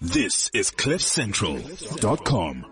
This is CliffCentral.com.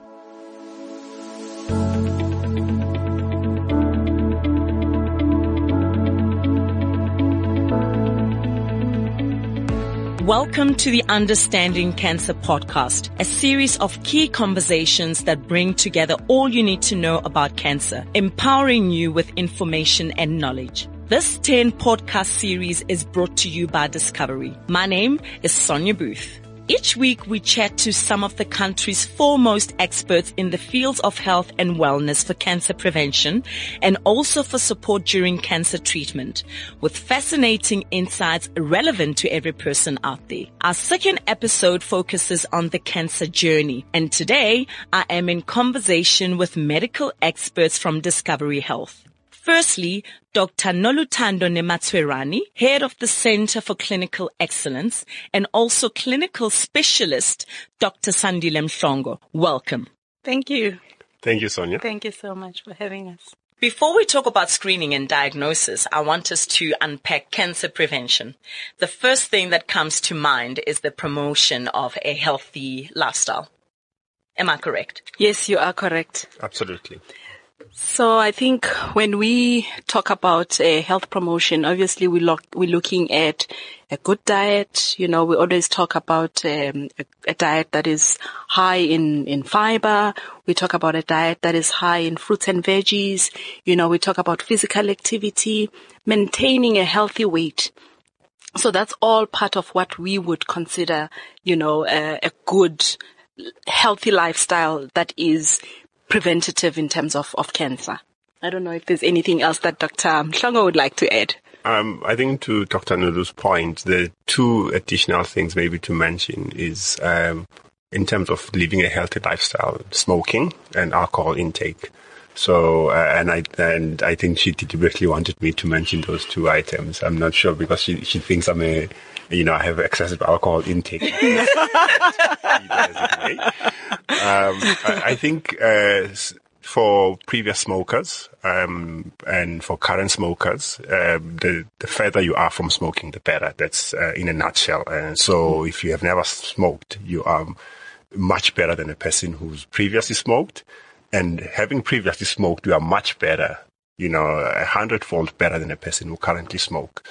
Welcome to the Understanding Cancer podcast, a series of key conversations that bring together all you need to know about cancer, empowering you with information and knowledge. This 10 podcast series is brought to you by Discovery. My name is Sonia Booth. Each week we chat to some of the country's foremost experts in the fields of health and wellness for cancer prevention and also for support during cancer treatment with fascinating insights relevant to every person out there. Our second episode focuses on the cancer journey and today I am in conversation with medical experts from Discovery Health. Firstly, Dr. Noluthando Nematswerani, head of the Center for Clinical Excellence and also clinical specialist, Dr. Sandile Mhlongo. Welcome. Thank you. Thank you, Sonia. Thank you so much for having us. Before we talk about screening and diagnosis, I want us to unpack cancer prevention. The first thing that comes to mind is the promotion of a healthy lifestyle. Am I correct? Yes, you are correct. Absolutely. So I think when we talk about uh, health promotion, obviously we look, we're looking at a good diet. You know, we always talk about um, a, a, diet that is high in, in fiber. We talk about a diet that is high in fruits and veggies. You know, we talk about physical activity, maintaining a healthy weight. So that's all part of what we would consider, you know, a, a good, healthy lifestyle that is preventative in terms of, of cancer. I don't know if there's anything else that Dr. Mhlongo would like to add. Um, I think to Dr. Nolu's point, the two additional things maybe to mention is um, in terms of living a healthy lifestyle, smoking and alcohol intake. So, uh, and I and I think she deliberately wanted me to mention those two items. I'm not sure because she she thinks I'm a, you know, I have excessive alcohol intake. um, I, I, think uh, for previous smokers um, and for current smokers, uh, the the further you are from smoking, the better. That's uh, in a nutshell. And so, if you have never smoked, you are much better than a person who's previously smoked and having previously smoked, you are much better, you know, a hundredfold better than a person who currently smoke,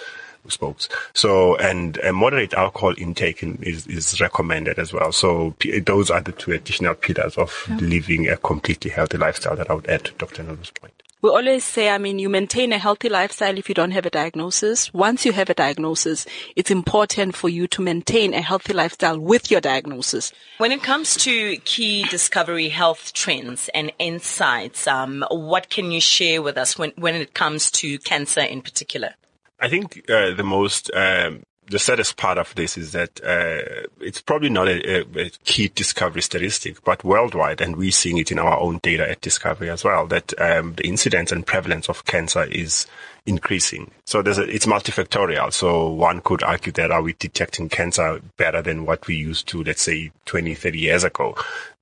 who smokes. So, and a moderate alcohol intake is, is recommended as well. So those are the two additional pillars of yeah. living a completely healthy lifestyle that I would add to Dr. Nolu's point we always say, I mean, you maintain a healthy lifestyle if you don't have a diagnosis. Once you have a diagnosis, it's important for you to maintain a healthy lifestyle with your diagnosis. When it comes to key discovery health trends and insights, um, what can you share with us when, when it comes to cancer in particular? I think uh, the most um, the saddest part of this is that uh, it's probably not a, a, key discovery statistic, but worldwide, and we're seeing it in our own data at Discovery as well, that um, the incidence and prevalence of cancer is increasing. So a, it's multifactorial. So one could argue that are we detecting cancer better than what we used to, let's say, 20, 30 years ago?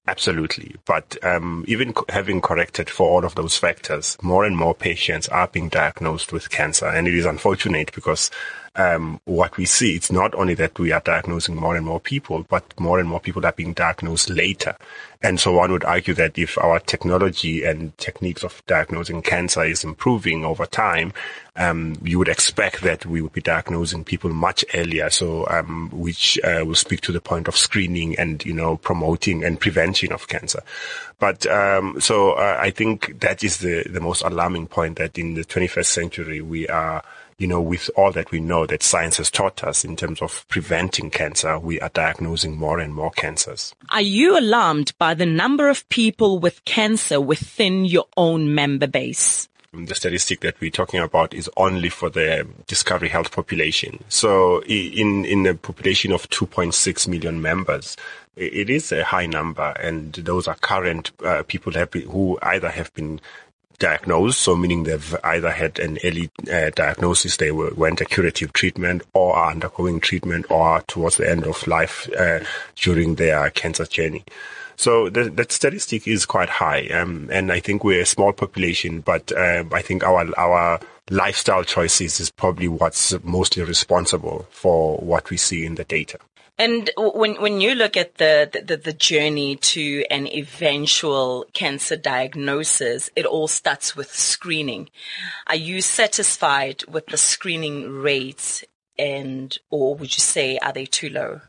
Absolutely. But um, even co- having corrected for all of those factors, more and more patients are being diagnosed with cancer. And it is unfortunate because um, what we see, it's not only that we are diagnosing more and more people, but more and more people are being diagnosed later. And so one would argue that if our technology and techniques of diagnosing cancer is improving over time, um, you would expect that we would be diagnosing people much earlier. So, um, which uh, will speak to the point of screening and you know promoting and prevention of cancer. But um, so uh, I think that is the the most alarming point that in the 21st century we are you know, with all that we know that science has taught us in terms of preventing cancer, we are diagnosing more and more cancers. Are you alarmed by the number of people with cancer within your own member base? the statistic that we're talking about is only for the Discovery Health population. So in, in a population of 2.6 million members, it is a high number and those are current uh, people been, who either have been diagnosed, so meaning they've either had an early uh, diagnosis, they went a curative treatment, or are undergoing treatment, or towards the end of life uh, during their cancer journey. So the, that statistic is quite high, um, and I think we're a small population, but uh, I think our our lifestyle choices is probably what's mostly responsible for what we see in the data. And when when you look at the, the, the journey to an eventual cancer diagnosis, it all starts with screening. Are you satisfied with the screening rates, and or would you say are they too low?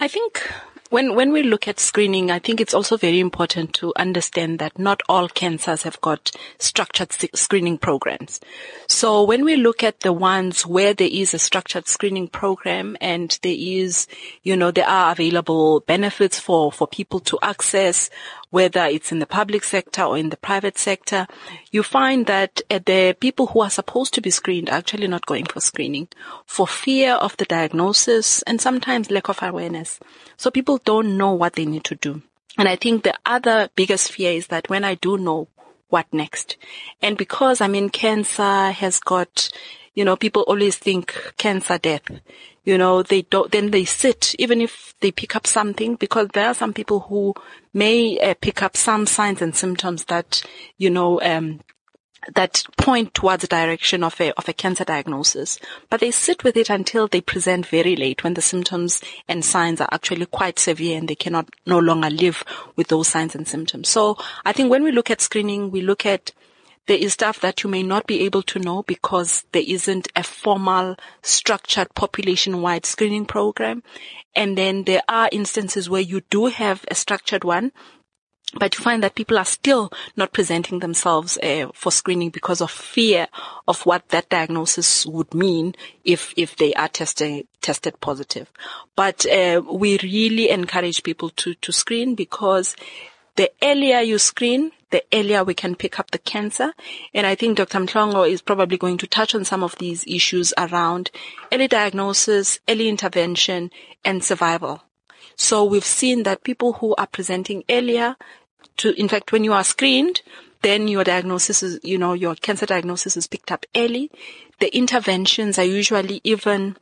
I think when when we look at screening, I think it's also very important to understand that not all cancers have got structured screening programs. So when we look at the ones where there is a structured screening program and there is, you know, there are available benefits for for people to access whether it's in the public sector or in the private sector, you find that uh, the people who are supposed to be screened are actually not going for screening for fear of the diagnosis and sometimes lack of awareness. So people don't know what they need to do. And I think the other biggest fear is that when I do know what next? And because I mean, cancer has got, you know, people always think cancer death you know, they don't, then they sit, even if they pick up something, because there are some people who may uh, pick up some signs and symptoms that, you know, um, that point towards the direction of a, of a cancer diagnosis, but they sit with it until they present very late when the symptoms and signs are actually quite severe and they cannot no longer live with those signs and symptoms. So I think when we look at screening, we look at there is stuff that you may not be able to know because there isn't a formal structured population wide screening program. And then there are instances where you do have a structured one, but you find that people are still not presenting themselves uh, for screening because of fear of what that diagnosis would mean if if they are tested tested positive. But uh, we really encourage people to to screen because the earlier you screen, the earlier we can pick up the cancer. And I think Dr. Mhlongo is probably going to touch on some of these issues around early diagnosis, early intervention, and survival. So we've seen that people who are presenting earlier to, in fact, when you are screened, then your diagnosis is, you know, your cancer diagnosis is picked up early. The interventions are usually even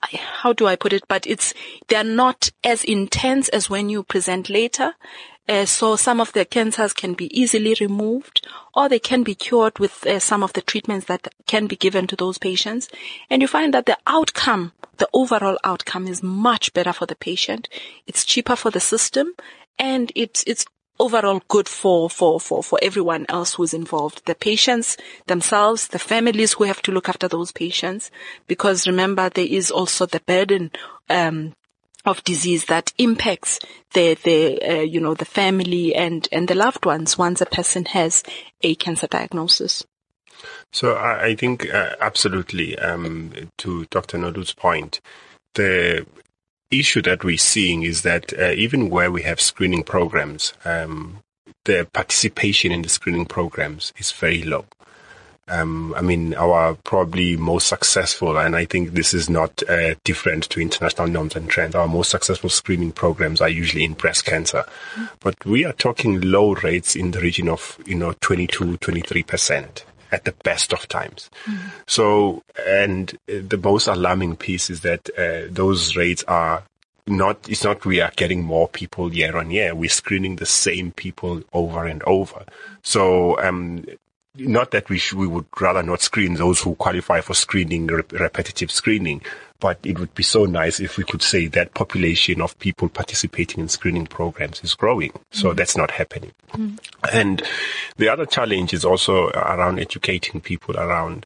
how do I put it? But it's, they're not as intense as when you present later. Uh, so some of the cancers can be easily removed or they can be cured with uh, some of the treatments that can be given to those patients. And you find that the outcome, the overall outcome is much better for the patient. It's cheaper for the system and it's, it's overall good for, for, for, for everyone else who's involved. The patients themselves, the families who have to look after those patients. Because remember, there is also the burden, um, of disease that impacts the, the, uh, you know, the family and, and the loved ones once a person has a cancer diagnosis. So I, I think uh, absolutely, um, to Dr. Nolu's point, the issue that we're seeing is that uh, even where we have screening programs, um, the participation in the screening programs is very low. Um, I mean, our probably most successful, and I think this is not uh, different to international norms and trends. Our most successful screening programs are usually in breast cancer, mm-hmm. but we are talking low rates in the region of you know 22, 23 percent at the best of times. Mm-hmm. So, and the most alarming piece is that uh, those rates are not, it's not we are getting more people year on year. We're screening the same people over and over. So, um, not that we we would rather not screen those who qualify for screening, repetitive screening, but it would be so nice if we could say that population of people participating in screening programs is growing. So mm that's not happening. mm And the other challenge is also around educating people around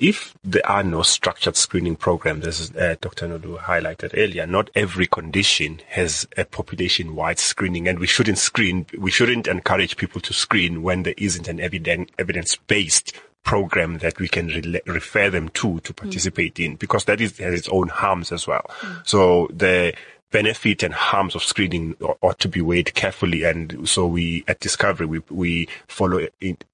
if there are no structured screening programs, as uh, Dr. Nolu highlighted earlier, not every condition has a population-wide screening, and we shouldn't screen, we shouldn't encourage people to screen when there isn't an evidence-based program that we can re- refer them to to participate mm. in, because that is, has its own harms as well. Mm. So the benefit and harms of screening ought to be weighed carefully. And so we, at Discovery, we, we follow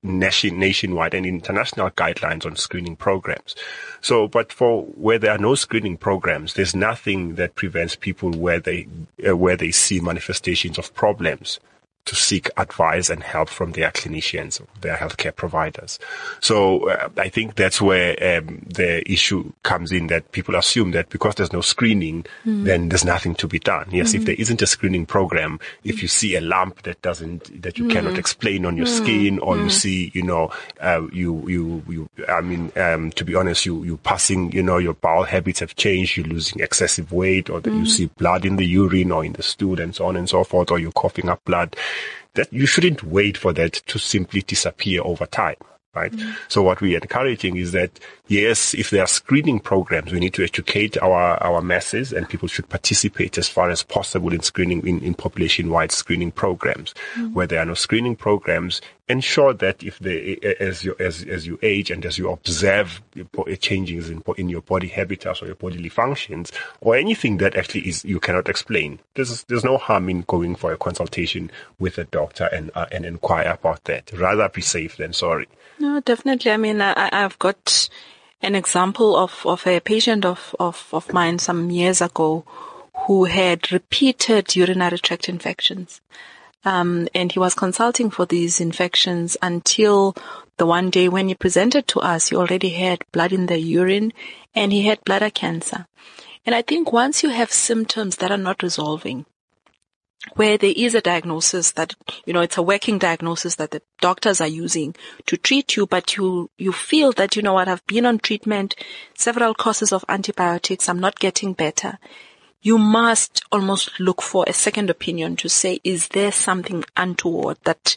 nation, nationwide and international guidelines on screening programs. So, but for where there are no screening programs, there's nothing that prevents people where they, uh, where they see manifestations of problems to seek advice and help from their clinicians, or their healthcare providers. So uh, I think that's where um, the issue comes in that people assume that because there's no screening, mm. then there's nothing to be done. Yes, mm-hmm. if there isn't a screening program, if you see a lump that doesn't, that you mm. cannot explain on your mm. skin, or you mm. see, you know, uh, you, you, you, I mean, um, to be honest, you, you passing, you know, your bowel habits have changed, you're losing excessive weight, or that you mm. see blood in the urine or in the stool and so on and so forth, or you're coughing up blood that you shouldn't wait for that to simply disappear over time. Right. Mm-hmm. So what we're encouraging is that yes, if there are screening programs, we need to educate our, our masses and people should participate as far as possible in screening, in, in population wide screening programs. Mm-hmm. Where there are no screening programs, ensure that if they, as you, as, as you age and as you observe changes in, in your body habitats or your bodily functions or anything that actually is, you cannot explain, there's, there's no harm in going for a consultation with a doctor and, uh, and inquire about that. Rather be safe than sorry. No, definitely. I mean, I, I've got an example of, of a patient of, of, of mine some years ago who had repeated urinary tract infections. Um, and he was consulting for these infections until the one day when he presented to us, he already had blood in the urine and he had bladder cancer. And I think once you have symptoms that are not resolving, where there is a diagnosis that, you know, it's a working diagnosis that the doctors are using to treat you, but you, you feel that, you know what, I've been on treatment, several courses of antibiotics, I'm not getting better. You must almost look for a second opinion to say, is there something untoward that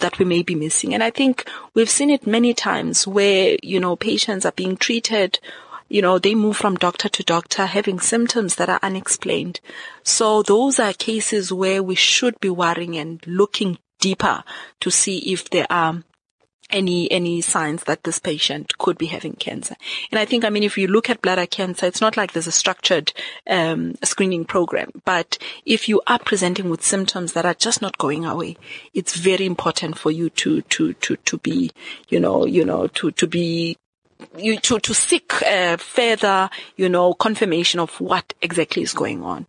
that we may be missing? And I think we've seen it many times where, you know, patients are being treated you know, they move from doctor to doctor having symptoms that are unexplained. So those are cases where we should be worrying and looking deeper to see if there are any any signs that this patient could be having cancer. And I think, I mean, if you look at bladder cancer, it's not like there's a structured um, screening program. But if you are presenting with symptoms that are just not going away, it's very important for you to to to to be, you know, you know, to to be you to to seek uh, further, you know, confirmation of what exactly is going on.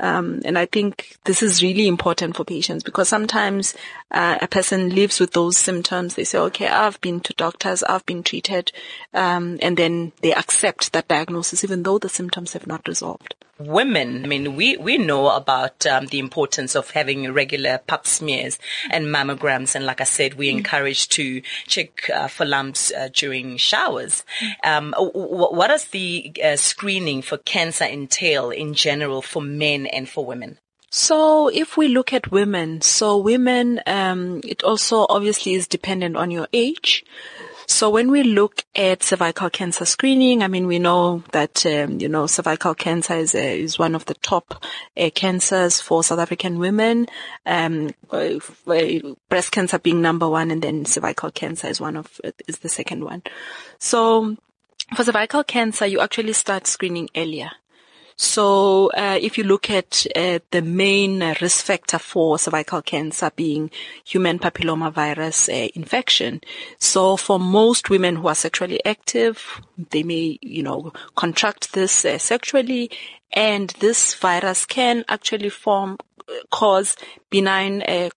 Um, and I think this is really important for patients because sometimes uh, a person lives with those symptoms. They say, okay, I've been to doctors, I've been treated, um, and then they accept that diagnosis even though the symptoms have not resolved women, I mean, we, we know about um, the importance of having regular pap smears and mammograms. And like I said, we mm. encourage to check uh, for lumps uh, during showers. Um, w- what does the uh, screening for cancer entail in general for men and for women? So if we look at women, so women, um, it also obviously is dependent on your age. So when we look at cervical cancer screening, I mean, we know that, um, you know, cervical cancer is, uh, is one of the top uh, cancers for South African women. Um, uh, breast cancer being number one and then cervical cancer is one of, is the second one. So for cervical cancer, you actually start screening earlier. So uh, if you look at uh, the main risk factor for cervical cancer being human papillomavirus uh, infection, so for most women who are sexually active, they may, you know, contract this uh, sexually, and this virus can actually form uh, cause benign uh,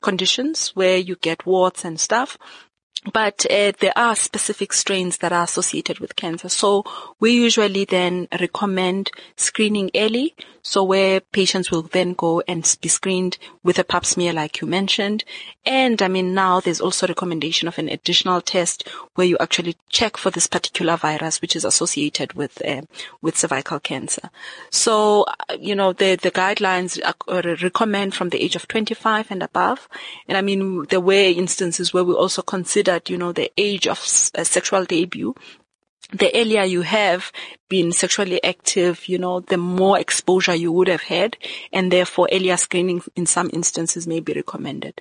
conditions where you get warts and stuff but uh, there are specific strains that are associated with cancer. So we usually then recommend screening early. So where patients will then go and be screened with a pap smear like you mentioned. And I mean, now there's also recommendation of an additional test where you actually check for this particular virus, which is associated with, uh, with cervical cancer. So, uh, you know, the, the guidelines recommend from the age of 25 and above. And I mean, there were instances where we also consider that, you know, the age of uh, sexual debut, the earlier you have been sexually active, you know, the more exposure you would have had, and therefore earlier screening in some instances may be recommended.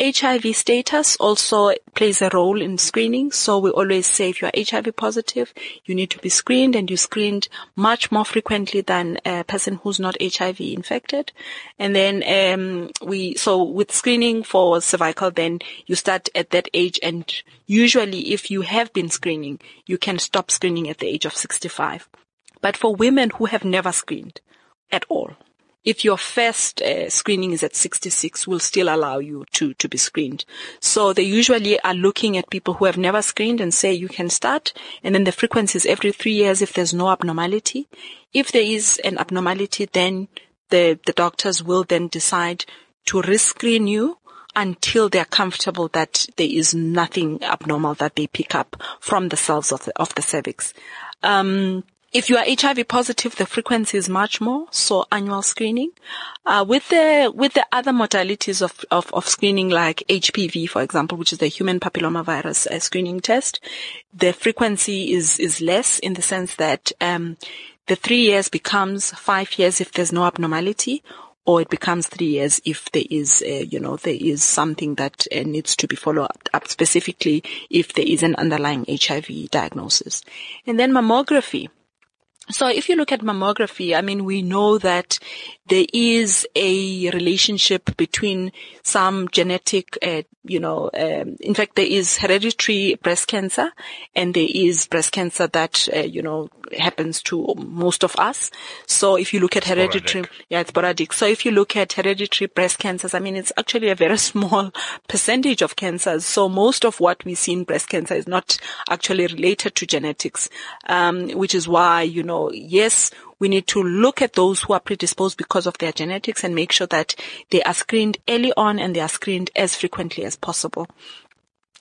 HIV status also plays a role in screening. So we always say if you're HIV positive, you need to be screened and you screened much more frequently than a person who's not HIV infected. And then, um, we, so with screening for cervical, then you start at that age and usually if you have been screening, you can stop screening at the age of 65. But for women who have never screened at all, if your first uh, screening is at 66, we'll still allow you to, to be screened. So they usually are looking at people who have never screened and say you can start. And then the frequency is every three years if there's no abnormality. If there is an abnormality, then the, the doctors will then decide to rescreen you until they're comfortable that there is nothing abnormal that they pick up from the cells of the, of the cervix. Um, if you are HIV positive, the frequency is much more, so annual screening. Uh, with the, with the other modalities of, of, of, screening like HPV, for example, which is the human papillomavirus uh, screening test, the frequency is, is less in the sense that, um, the three years becomes five years if there's no abnormality or it becomes three years if there is, uh, you know, there is something that uh, needs to be followed up specifically if there is an underlying HIV diagnosis. And then mammography. So if you look at mammography, I mean, we know that there is a relationship between some genetic, uh, you know, um, in fact, there is hereditary breast cancer and there is breast cancer that, uh, you know, happens to most of us. So if you look at hereditary, sporadic. yeah, it's sporadic. So if you look at hereditary breast cancers, I mean, it's actually a very small percentage of cancers. So most of what we see in breast cancer is not actually related to genetics, um, which is why, you know, yes, we need to look at those who are predisposed because of their genetics and make sure that they are screened early on and they are screened as frequently as possible.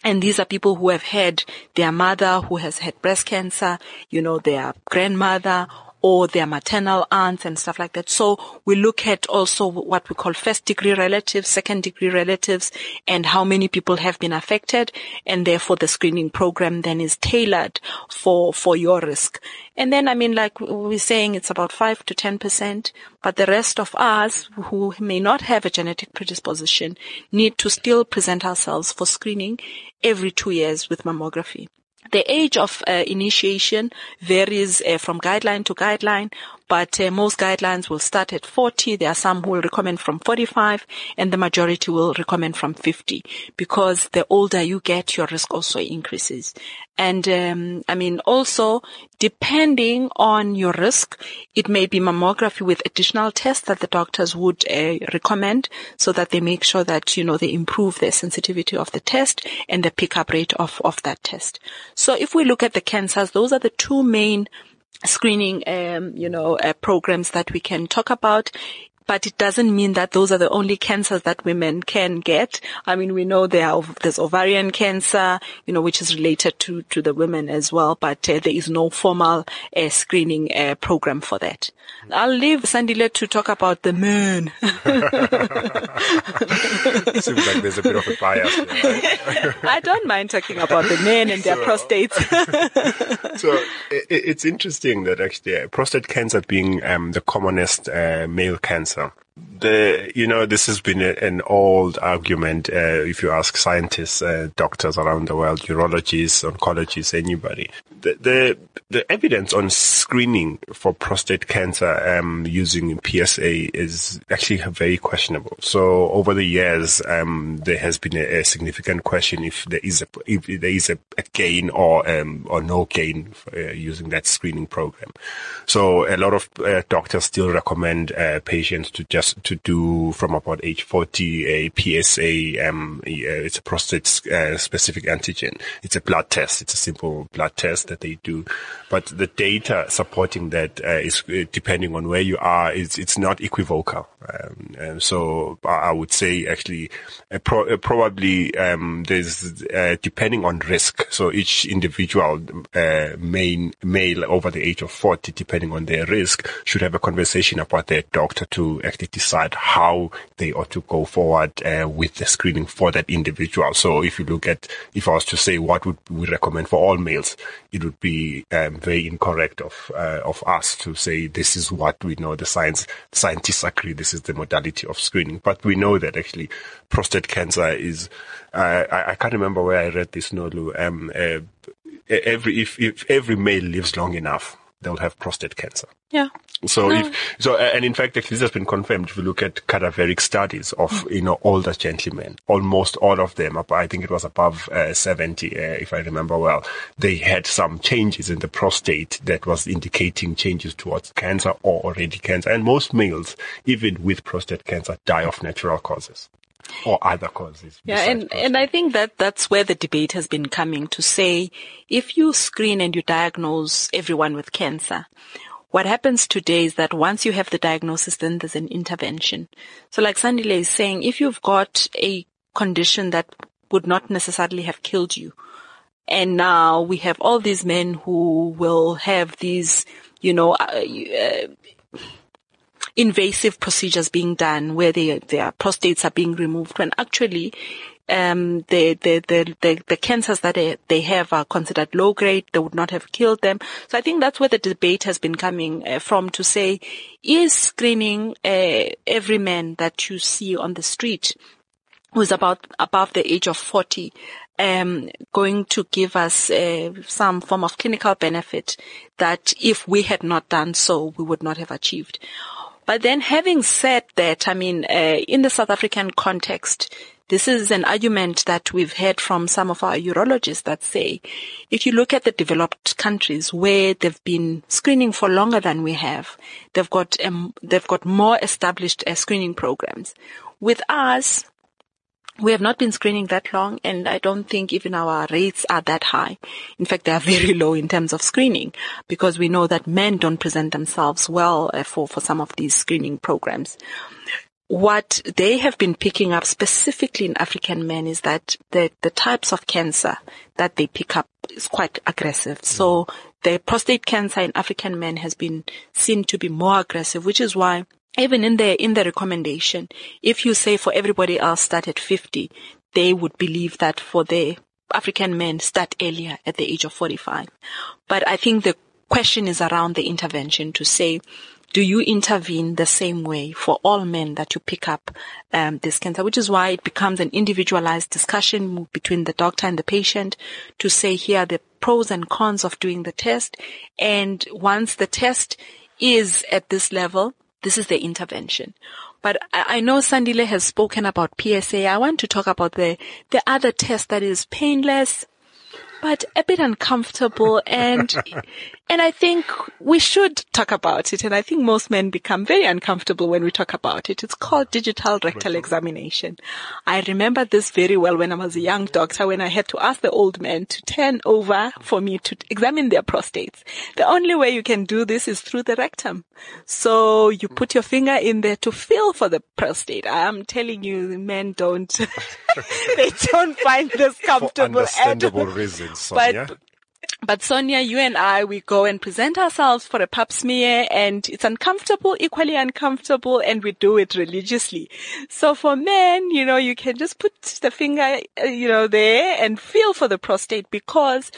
And these are people who have had their mother who has had breast cancer, you know, their grandmother or their maternal aunts and stuff like that. So we look at also what we call first degree relatives, second degree relatives, and how many people have been affected. And therefore the screening program then is tailored for, for your risk. And then, I mean, like we're saying, it's about five to 10%, but the rest of us who may not have a genetic predisposition need to still present ourselves for screening every two years with mammography. The age of uh, initiation varies uh, from guideline to guideline, but uh, most guidelines will start at 40. There are some who will recommend from 45 and the majority will recommend from 50 because the older you get, your risk also increases. And, um, I mean, also depending on your risk, it may be mammography with additional tests that the doctors would uh, recommend so that they make sure that, you know, they improve the sensitivity of the test and the pickup rate of, of that test. So if we look at the cancers, those are the two main screening, um, you know, uh, programs that we can talk about. But it doesn't mean that those are the only cancers that women can get. I mean, we know there are, there's ovarian cancer, you know, which is related to, to the women as well, but uh, there is no formal uh, screening uh, program for that. I'll leave Sandile to talk about the men. Seems like there's a bit of a bias. right? I don't mind talking about the men and their so, prostates. so it, it's interesting that actually uh, prostate cancer being um, the commonest uh, male cancer so the you know this has been a, an old argument uh, if you ask scientists uh, doctors around the world urologists oncologists anybody. The, the, the evidence on screening for prostate cancer um, using PSA is actually very questionable. So over the years um, there has been a, a, significant question if there is a if there is a, a gain or um, or no gain for, uh, using that screening program. So a lot of uh, doctors still recommend uh, patients to just to do from about age 40 a PSA. Um, it's a prostate uh, specific antigen. It's a blood test. It's a simple blood test that they do, but the data supporting that uh, is uh, depending on where you are. It's it's not equivocal. Um, and so I would say actually uh, pro- uh, probably um, there's uh, depending on risk. So each individual main male over the age of 40, depending on their risk, should have a conversation about their doctor to actually decide how they ought to go forward uh, with the screening for that individual. So if you look at, if I was to say what would we recommend for all males, it would be um, very incorrect of uh, of us to say this is what we know. The science scientists agree this is the modality of screening, but we know that actually prostate cancer is. Uh, I, I, can't remember where I read this, Nolu. Um, uh, every if, if every male lives long enough, they'll have prostate cancer. Yeah. So no. if, so, and in fact, this has been confirmed. If you look at cadaveric studies of, mm. you know, older gentlemen, almost all of them, I think it was above uh, 70, uh, if I remember well, they had some changes in the prostate that was indicating changes towards cancer or already cancer. And most males, even with prostate cancer, die of natural causes or other causes. Yeah, and, prostate. and I think that that's where the debate has been coming to say, if you screen and you diagnose everyone with cancer, what happens today is that once you have the diagnosis, then there's an intervention. So like Sandile is saying, if you've got a condition that would not necessarily have killed you, and now we have all these men who will have these, you know, uh, uh, invasive procedures being done where they, their prostates are being removed when actually um, the, the, the, the, the cancers that they, have are considered low grade. They would not have killed them. So I think that's where the debate has been coming uh, from to say, is screening uh, every man that you see on the street who's about above the age of 40 um, going to give us uh, some form of clinical benefit that if we had not done so, we would not have achieved. But then having said that, I mean, uh, in the South African context, this is an argument that we've heard from some of our urologists that say, if you look at the developed countries where they've been screening for longer than we have, they've got um, they've got more established uh, screening programs. With us, we have not been screening that long and I don't think even our rates are that high. In fact, they are very low in terms of screening because we know that men don't present themselves well uh, for, for some of these screening programs what they have been picking up specifically in African men is that the, the types of cancer that they pick up is quite aggressive. So the prostate cancer in African men has been seen to be more aggressive, which is why even in the, in the recommendation, if you say for everybody else start at 50, they would believe that for the African men start earlier at the age of 45. But I think the question is around the intervention to say, do you intervene the same way for all men that you pick up um, this cancer? Which is why it becomes an individualized discussion between the doctor and the patient to say here the pros and cons of doing the test. And once the test is at this level, this is the intervention. But I, I know Sandile has spoken about PSA. I want to talk about the, the other test that is painless, but a bit uncomfortable and and I think we should talk about it and I think most men become very uncomfortable when we talk about it. It's called digital rectal examination. I remember this very well when I was a young doctor when I had to ask the old men to turn over for me to examine their prostates. The only way you can do this is through the rectum. So you put your finger in there to feel for the prostate. I'm telling you men don't they don't find this comfortable for understandable reasons, Sonia. But but Sonia, you and I, we go and present ourselves for a pap smear and it's uncomfortable, equally uncomfortable, and we do it religiously. So for men, you know, you can just put the finger, uh, you know, there and feel for the prostate because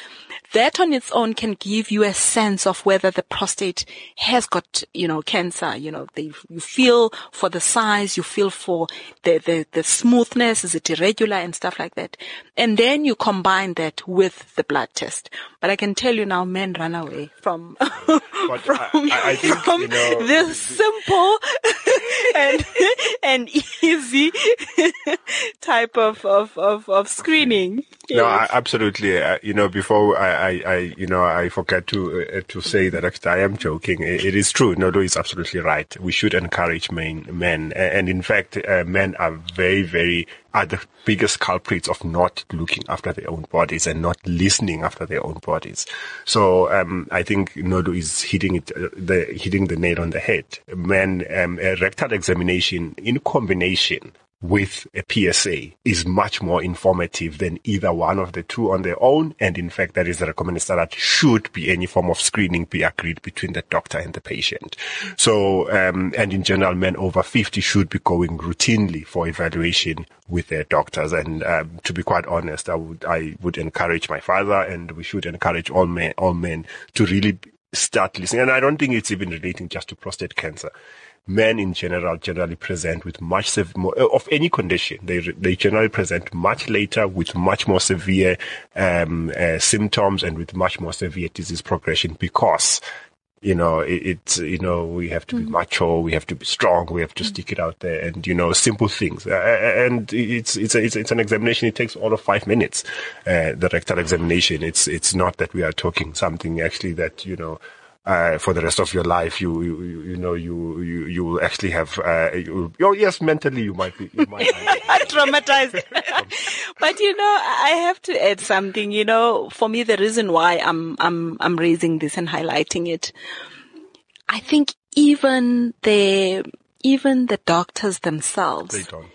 that on its own can give you a sense of whether the prostate has got, you know, cancer. You know, they, you feel for the size, you feel for the, the, the smoothness, is it irregular and stuff like that. And then you combine that with the blood test. But I can tell you now, men run away from, from, I, I think, from you know, this simple and, and easy type of, of, of, of screening. No, I, absolutely. Uh, you know, before I, I, I, you know, I forget to uh, to say that I am joking. it, it is true. Nodo is absolutely right. We should encourage men, men, and in fact, uh, men are very, very are the biggest culprits of not looking after their own bodies and not listening after their own bodies. So um, I think Nodo is hitting it, uh, the hitting the nail on the head. Men, um, a rectal examination in combination with a PSA is much more informative than either one of the two on their own. And in fact, that is the recommendation that should be any form of screening be agreed between the doctor and the patient. So, um, and in general, men over 50 should be going routinely for evaluation with their doctors. And um, to be quite honest, I would, I would encourage my father and we should encourage all men, all men to really start listening. And I don't think it's even relating just to prostate cancer men in general generally present with much sev- more, uh, of any condition. They they generally present much later with much more severe um, uh, symptoms and with much more severe disease progression because you know, it, it's, you know, we have to be mm. macho, we have to be strong, we have to mm. stick it out there and, you know, simple things. Uh, and it's, it's, a, it's, it's, an examination. It takes all of five minutes, uh, the rectal examination. It's, it's not that we are talking something actually that, you know, uh, for the rest of your life, you you, you know you you you will actually have uh, you, oh yes, mentally you might be you might traumatized. but you know, I have to add something. You know, for me, the reason why I'm I'm I'm raising this and highlighting it, I think even the even the doctors themselves. They don't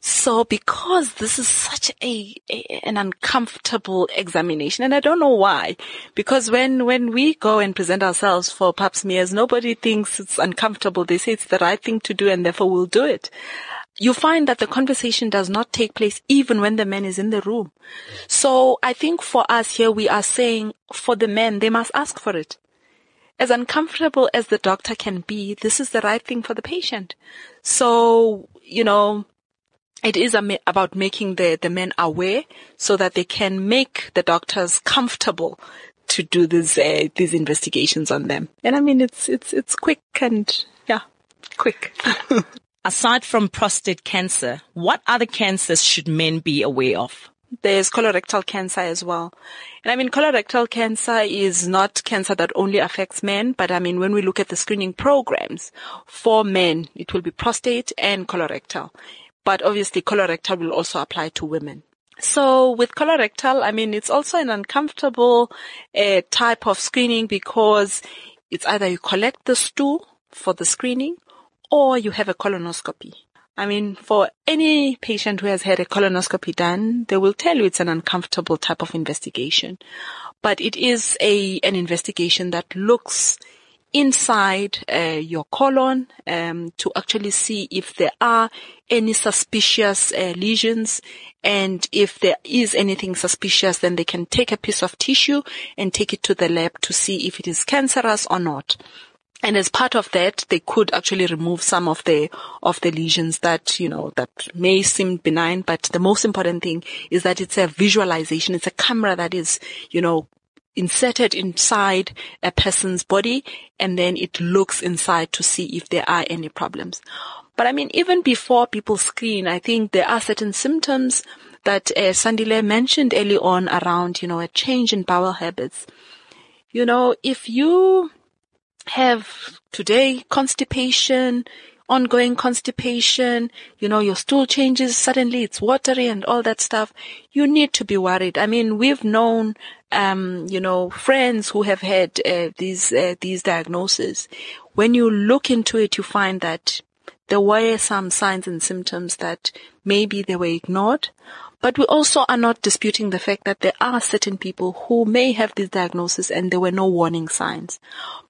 so because this is such a, a, an uncomfortable examination, and I don't know why, because when, when we go and present ourselves for pap smears, nobody thinks it's uncomfortable. They say it's the right thing to do and therefore we'll do it. You find that the conversation does not take place even when the man is in the room. So I think for us here, we are saying for the men, they must ask for it as uncomfortable as the doctor can be, this is the right thing for the patient. So, you know, it is about making the, the men aware so that they can make the doctors comfortable to do these uh, these investigations on them. And I mean, it's it's it's quick and yeah, quick. Aside from prostate cancer, what other cancers should men be aware of? There's colorectal cancer as well. And I mean, colorectal cancer is not cancer that only affects men, but I mean, when we look at the screening programs for men, it will be prostate and colorectal but obviously colorectal will also apply to women. So with colorectal, I mean, it's also an uncomfortable uh, type of screening because it's either you collect the stool for the screening or you have a colonoscopy. I mean, for any patient who has had a colonoscopy done, they will tell you it's an uncomfortable type of investigation. But it is a, an investigation that looks inside uh, your colon um, to actually see if there are any suspicious uh, lesions. And if there is anything suspicious then they can take a piece of tissue and take it to the lab to see if it is cancerous or not. And as part of that, they could actually remove some of the, of the lesions that, you know, that may seem benign, but the most important thing is that it's a visualization. It's a camera that is, you know, inserted inside a person's body and then it looks inside to see if there are any problems. But I mean, even before people screen, I think there are certain symptoms that uh, Sandile mentioned early on around, you know, a change in bowel habits. You know, if you have today constipation, ongoing constipation, you know, your stool changes, suddenly it's watery and all that stuff, you need to be worried. I mean, we've known, um, you know, friends who have had uh, these, uh, these diagnoses. When you look into it, you find that there were some signs and symptoms that maybe they were ignored. But we also are not disputing the fact that there are certain people who may have this diagnosis and there were no warning signs.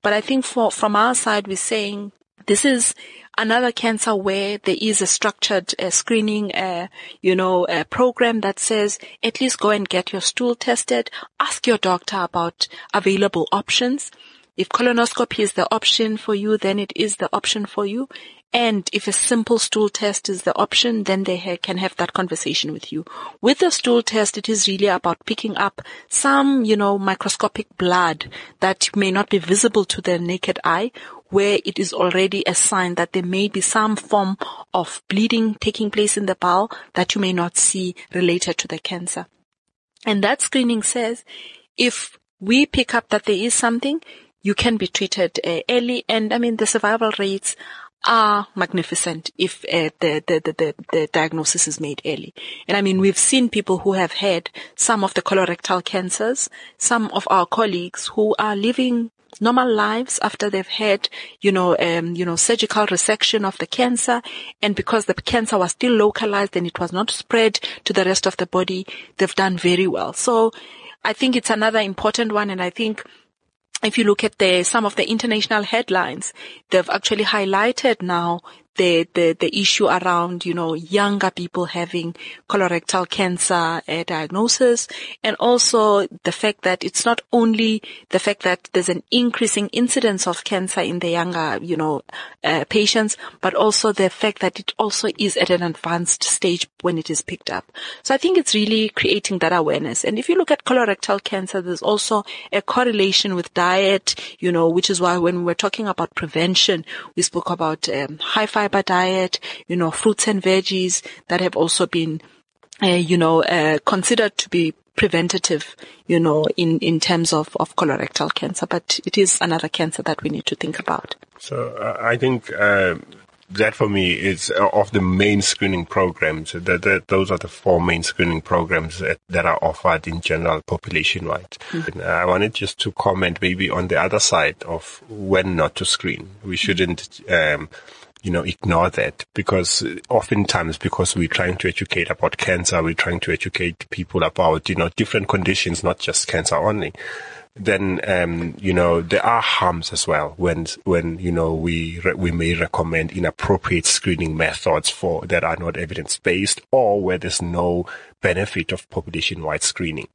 But I think for, from our side, we're saying this is another cancer where there is a structured uh, screening, uh, you know, uh, program that says at least go and get your stool tested. Ask your doctor about available options. If colonoscopy is the option for you, then it is the option for you. And if a simple stool test is the option, then they ha- can have that conversation with you. With a stool test, it is really about picking up some, you know, microscopic blood that may not be visible to the naked eye, where it is already a sign that there may be some form of bleeding taking place in the bowel that you may not see related to the cancer. And that screening says if we pick up that there is something, you can be treated uh, early. And I mean, the survival rates are magnificent if uh, the, the, the, the, diagnosis is made early. And I mean, we've seen people who have had some of the colorectal cancers, some of our colleagues who are living normal lives after they've had, you know, um, you know, surgical resection of the cancer. And because the cancer was still localized and it was not spread to the rest of the body, they've done very well. So I think it's another important one. And I think if you look at the, some of the international headlines, they've actually highlighted now the, the, the issue around, you know, younger people having colorectal cancer uh, diagnosis and also the fact that it's not only the fact that there's an increasing incidence of cancer in the younger, you know, uh, patients, but also the fact that it also is at an advanced stage when it is picked up. So I think it's really creating that awareness. And if you look at colorectal cancer, there's also a correlation with diet, you know, which is why when we're talking about prevention, we spoke about um, high diet, you know, fruits and veggies that have also been, uh, you know, uh, considered to be preventative, you know, in, in terms of, of colorectal cancer, but it is another cancer that we need to think about. So uh, I think uh, that for me is uh, of the main screening programs. That, that those are the four main screening programs that, that are offered in general population wide. Mm-hmm. I wanted just to comment maybe on the other side of when not to screen. We shouldn't. Um, you know, ignore that because oftentimes because we're trying to educate about cancer, we're trying to educate people about, you know, different conditions, not just cancer only then um, you know there are harms as well when when you know we re- we may recommend inappropriate screening methods for that are not evidence based or where there's no benefit of population wide screening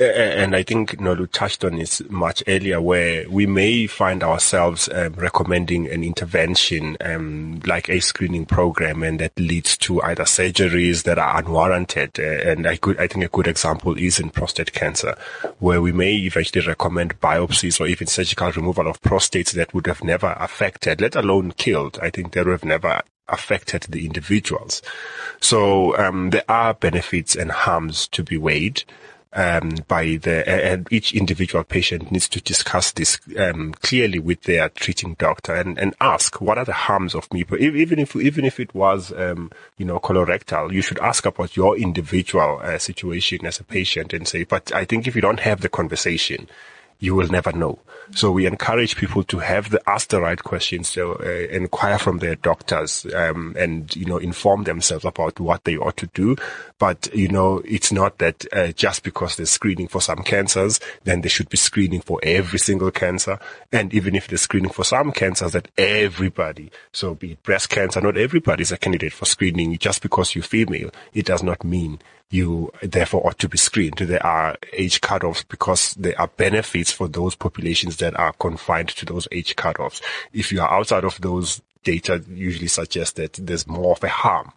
and I think Nolu touched on this much earlier, where we may find ourselves um, recommending an intervention um, like a screening program, and that leads to either surgeries that are unwarranted. Uh, and I could, I think a good example is in prostate cancer, where we may eventually recommend biopsies or even surgical removal of prostates that would have never affected, let alone killed. I think that would have never affected the individuals. So um, there are benefits and harms to be weighed um, by the and each individual patient needs to discuss this um, clearly with their treating doctor and, and ask what are the harms of me. Even if even if it was um, you know colorectal, you should ask about your individual uh, situation as a patient and say. But I think if you don't have the conversation, you will never know. So we encourage people to have the ask the right questions, to uh, inquire from their doctors, um, and you know inform themselves about what they ought to do. But you know, it's not that uh, just because they're screening for some cancers, then they should be screening for every single cancer. And even if they're screening for some cancers, that everybody, so be it breast cancer, not everybody is a candidate for screening. Just because you're female, it does not mean you therefore ought to be screened. There are age cutoffs because there are benefits for those populations that are confined to those age cutoffs. If you are outside of those data usually suggests that there's more of a harm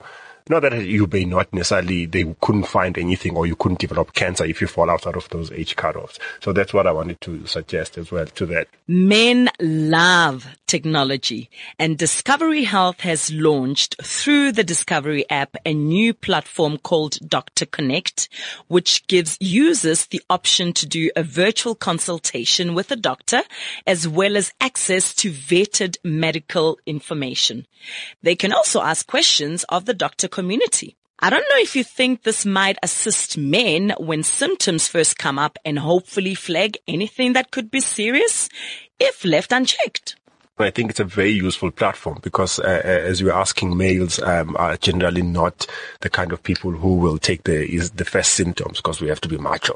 not that you may not necessarily, they couldn't find anything or you couldn't develop cancer if you fall outside of those age cutoffs. So that's what I wanted to suggest as well to that. Men love technology and Discovery Health has launched through the Discovery app a new platform called Doctor Connect, which gives users the option to do a virtual consultation with a doctor as well as access to vetted medical information. They can also ask questions of the doctor community. I don't know if you think this might assist men when symptoms first come up and hopefully flag anything that could be serious if left unchecked. I think it's a very useful platform because, uh, uh as you're asking, males um, are generally not the kind of people who will take the is the first symptoms because we have to be macho.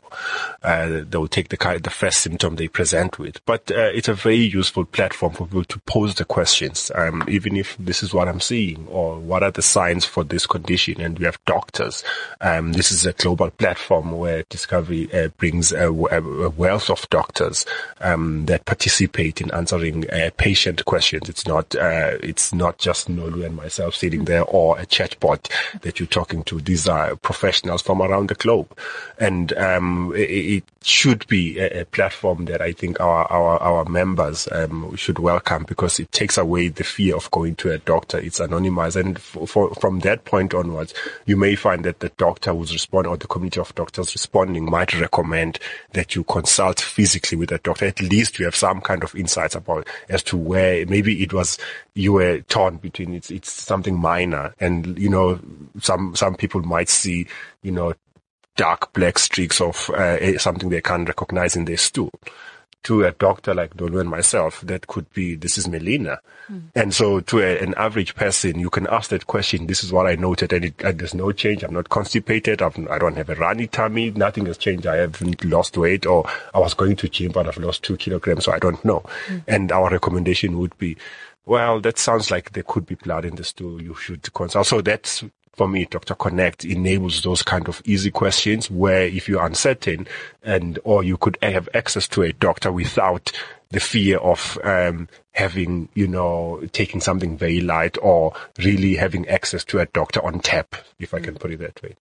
Uh, they will take the kind the first symptom they present with. But uh, it's a very useful platform for people to pose the questions, um, even if this is what I'm seeing or what are the signs for this condition. And we have doctors. Um, this is a global platform where Discovery uh, brings a, a, wealth of doctors um, that participate in answering uh, questions. It's not, uh, it's not just Nolu and myself sitting there or a chatbot that you're talking to. These are professionals from around the globe. And, um, it, it, should be a, a, platform that I think our, our, our members, um, should welcome because it takes away the fear of going to a doctor. It's anonymized. And for, from that point onwards, you may find that the doctor who's responding or the committee of doctors responding might recommend that you consult physically with a doctor. At least you have some kind of insights about as to where where maybe it was you were torn between it's it's something minor. And you know some some people might see you know dark black streaks of uh, something they can't recognize in their stool to a doctor like Nolu and myself, that could be, this is melena. Mm. And so to a, an average person, you can ask that question. This is what I noted and, it, and there's no change. I'm not constipated. I've, I do not have a runny tummy. Nothing has changed. I haven't lost weight or I was going to gym, but I've lost two kilograms. So I don't know. Mm. And our recommendation would be, well, that sounds like there could be blood in the stool. You should consult. So that's for me, Dr. Connect enables those kind of easy questions where if you're uncertain and, or you could have access to a doctor without the fear of, um, having, you know, taking something very light or really having access to a doctor on tap, if I can put it that way.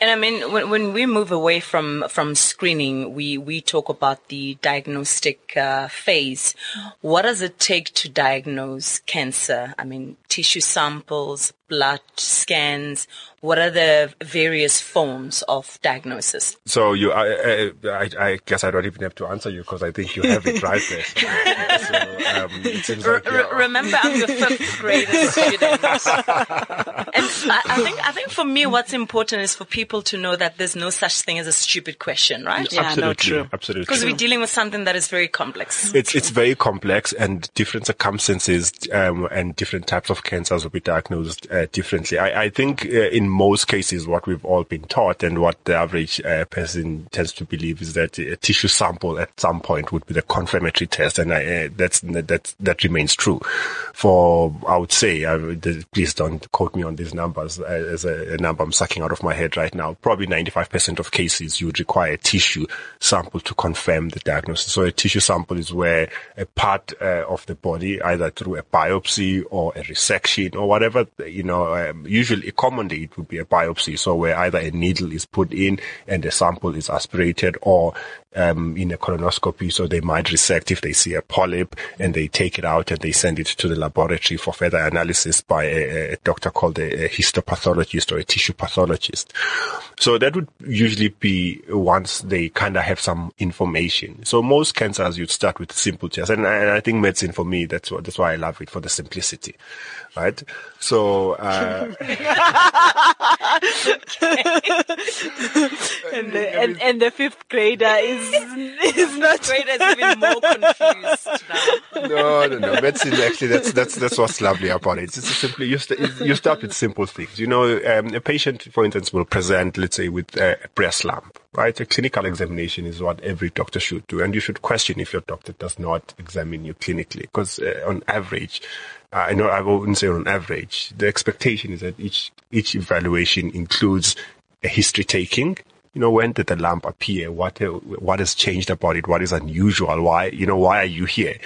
And I mean, when, when we move away from, from screening, we, we talk about the diagnostic uh, phase. What does it take to diagnose cancer? I mean, tissue samples, blood scans? What are the various forms of diagnosis? So you, I, I, I guess I don't even have to answer you because I think you have it right there. so, um, like R- remember, I'm your fifth grade student, and I, I, think I think for me, what's important is for people to know that there's no such thing as a stupid question, right? Yeah, absolutely, no, true. Absolutely, because we're dealing with something that is very complex. It's it's very complex, and different circumstances um, and different types of cancers will be diagnosed uh, differently. I, I think uh, in most cases, what we've all been taught and what the average uh, person tends to believe is that a tissue sample at some point would be the confirmatory test, and I, uh, that's that that remains true. For I would say, uh, please don't quote me on these numbers uh, as a, a, number I'm sucking out of my head right now. Probably 95% of cases you would require a tissue sample to confirm the diagnosis. So a tissue sample is where a part of the body, either through a biopsy or a resection or whatever, you know, um, usually commonly it would be a biopsy. So where either a needle is put in and the sample is aspirated or um, in a colonoscopy. So they might resect if they see a polyp and they take it out and they send it to the laboratory for further analysis by a, a doctor called a, a, histopathologist or a tissue pathologist. So that would usually be once they kind of have some information. So most cancers you'd start with simple tests. And I, and I think medicine for me, that's what, that's why I love it for the simplicity right? So, uh, and, the, and, and the fifth grader is is not grader is even more confused now. No, no, no. That's actually that's that's that's what's lovely about it. It's simply you, st- you start with simple things. You know, um, a patient, for instance, will present, let's say, with a breast lump right? A clinical examination is what every doctor should do. And you should question if your doctor does not examine you clinically. Because uh, on average, I know I wouldn't say on average. The expectation is that each each evaluation includes a history taking. You know, when did the lump appear? What what has changed about it? What is unusual? Why you know why are you here?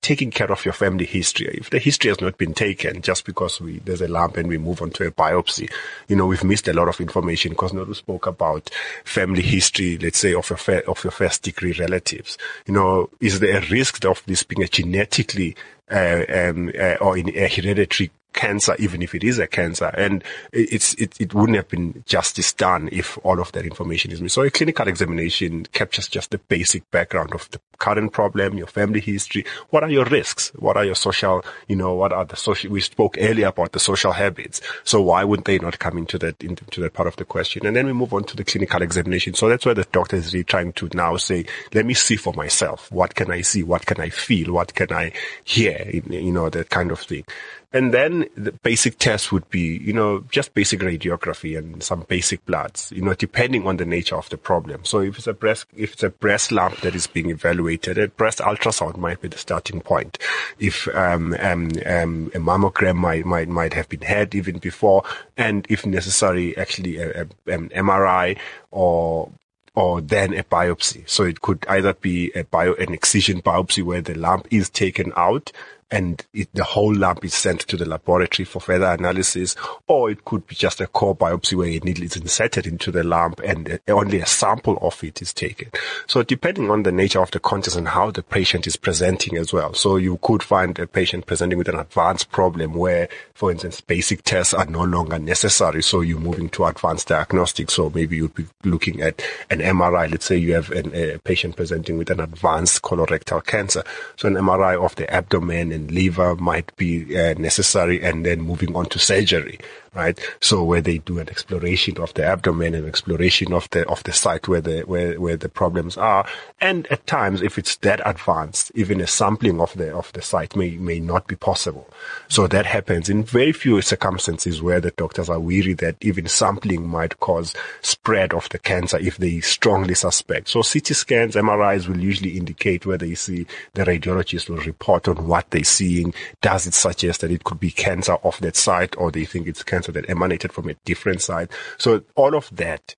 taking care of your family history. If the history has not been taken just because we, there's a lump and we move on to a biopsy, you know, we've missed a lot of information because Nolu spoke about family history, let's say, of your, of your first degree relatives. You know, is there a risk of this being a genetically uh, um, uh, or in a hereditary cancer, even if it is a cancer. And it's, it, it wouldn't have been justice done if all of that information is missing. So a clinical examination captures just the basic background of the current problem, your family history. What are your risks? What are your social, you know, what are the social, we spoke earlier about the social habits. So why would they not come into that, into that part of the question? And then we move on to the clinical examination. So that's where the doctor is really trying to now say, let me see for myself. What can I see? What can I feel? What can I hear? You know, that kind of thing. And then the basic tests would be, you know, just basic radiography and some basic bloods, you know, depending on the nature of the problem. So if it's a breast, if it's a breast lump that is being evaluated, a breast ultrasound might be the starting point. If, um, um, um, a mammogram might, might, might have been had even before. And if necessary, actually a, a, an MRI or or then a biopsy. So it could either be a bio, an excision biopsy where the lump is taken out and it, the whole lump is sent to the laboratory for further analysis, or it could be just a core biopsy where a needle is inserted into the lump and only a sample of it is taken. So depending on the nature of the contest and how the patient is presenting as well. So you could find a patient presenting with an advanced problem where, for instance, basic tests are no longer necessary. So you're moving to advanced diagnostics. So maybe you'd be looking at an MRI. Let's say you have an, a patient presenting with an advanced colorectal cancer. So an MRI of the abdomen and liver might be uh, necessary and then moving on to surgery right? So where they do an exploration of the abdomen and exploration of the of the site where the where where the problems are, and at times if it's that advanced, even a sampling of the of the site may may not be possible. So that happens in very few circumstances where the doctors are weary that even sampling might cause spread of the cancer if they strongly suspect. So CT scans, MRIs will usually indicate whether you see the radiologist will report on what they're seeing. Does it suggest that it could be cancer of that site or they think it's cancer that emanated from a different side. So all of that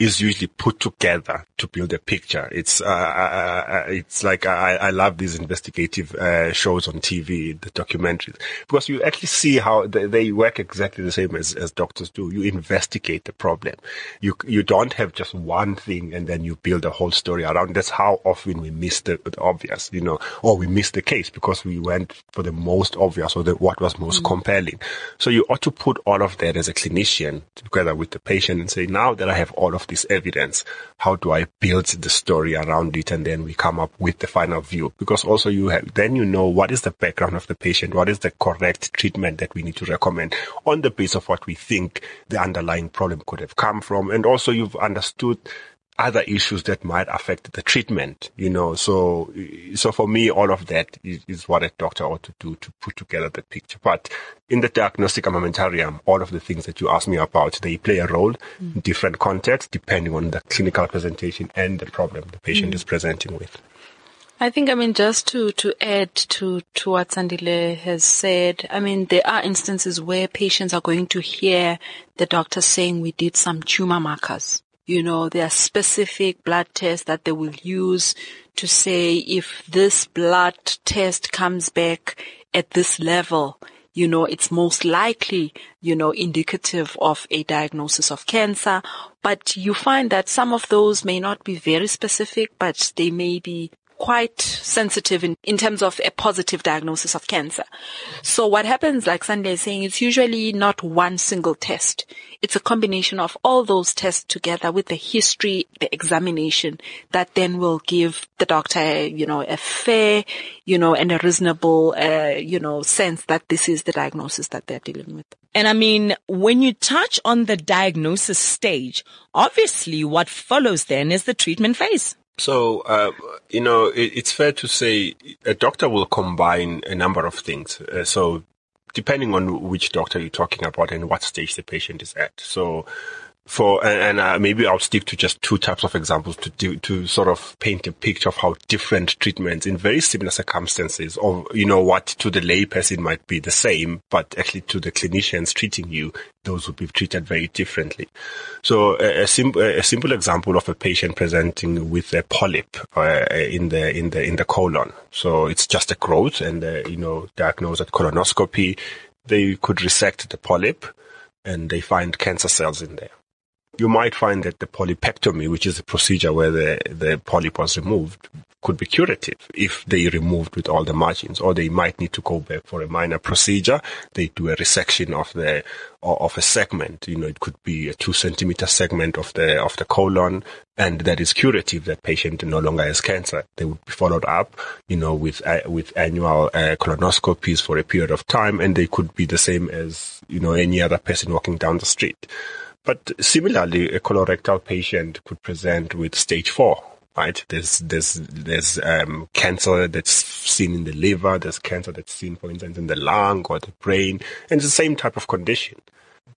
is usually put together to build a picture. It's uh, uh, uh, it's like I, I love these investigative uh, shows on TV, the documentaries, because you actually see how they, they, work exactly the same as, as doctors do. You investigate the problem. You you don't have just one thing and then you build a whole story around. That's how often we miss the, the obvious, you know, or we miss the case because we went for the most obvious or the what was most mm. compelling. So you ought to put all of that as a clinician together with the patient and say, now that I have all of this evidence, how do I build the story around it? And then we come up with the final view because also you have, then you know what is the background of the patient? What is the correct treatment that we need to recommend on the basis of what we think the underlying problem could have come from. And also you've understood other issues that might affect the treatment, you know. So, so for me, all of that is, is, what a doctor ought to do to put together the picture. But in the diagnostic armamentarium, all of the things that you asked me about, they play a role mm. in different contexts depending on the clinical presentation and the problem the patient mm. is presenting with. I think, I mean, just to, to add to, to what Sandile has said, I mean, there are instances where patients are going to hear the doctor saying we did some tumor markers you know, there are specific blood tests that they will use to say if this blood test comes back at this level, you know, it's most likely, you know, indicative of a diagnosis of cancer. But you find that some of those may not be very specific, but they may be quite sensitive in, in terms of a positive diagnosis of cancer. So what happens, like Sunday is saying, it's usually not one single test. It's a combination of all those tests together with the history, the examination that then will give the doctor, you know, a fair, you know, and a reasonable, uh, you know, sense that this is the diagnosis that they're dealing with. And I mean, when you touch on the diagnosis stage, obviously what follows then is the treatment phase. So, uh, you know, it, it's fair to say a doctor will combine a number of things. Uh, so, depending on which doctor you're talking about and what stage the patient is at. So, for and, and uh, maybe I'll stick to just two types of examples to do, to sort of paint a picture of how different treatments in very similar circumstances, or you know what to the layperson might be the same, but actually to the clinicians treating you, those would be treated very differently. So a, a simple a simple example of a patient presenting with a polyp uh, in the in the in the colon. So it's just a growth, and uh, you know diagnosed at colonoscopy, they could resect the polyp, and they find cancer cells in there you might find that the polypectomy, which is a procedure where the, the polyp was removed, could be curative if they removed with all the margins, or they might need to go back for a minor procedure. They do a resection of the of a segment. You know, it could be a two centimeter segment of the of the colon, and that is curative. That patient no longer has cancer. They would be followed up, you know, with uh, with annual uh, colonoscopies for a period of time, and they could be the same as you know any other person walking down the street. But similarly, a colorectal patient could present with stage four, right? There's there's there's um, cancer that's seen in the liver. There's cancer that's seen, for instance, in the lung or the brain, and it's the same type of condition.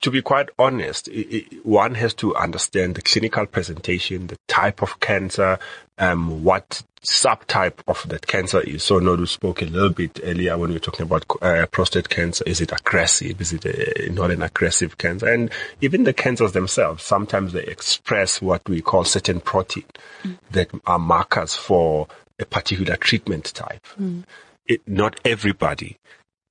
To be quite honest, it, it, one has to understand the clinical presentation, the type of cancer, um, what subtype of that cancer is. So Nolu spoke a little bit earlier when we were talking about uh, prostate cancer. Is it aggressive? Is it a, not an aggressive cancer? And even the cancers themselves, sometimes they express what we call certain protein mm. that are markers for a particular treatment type. Mm. It, not everybody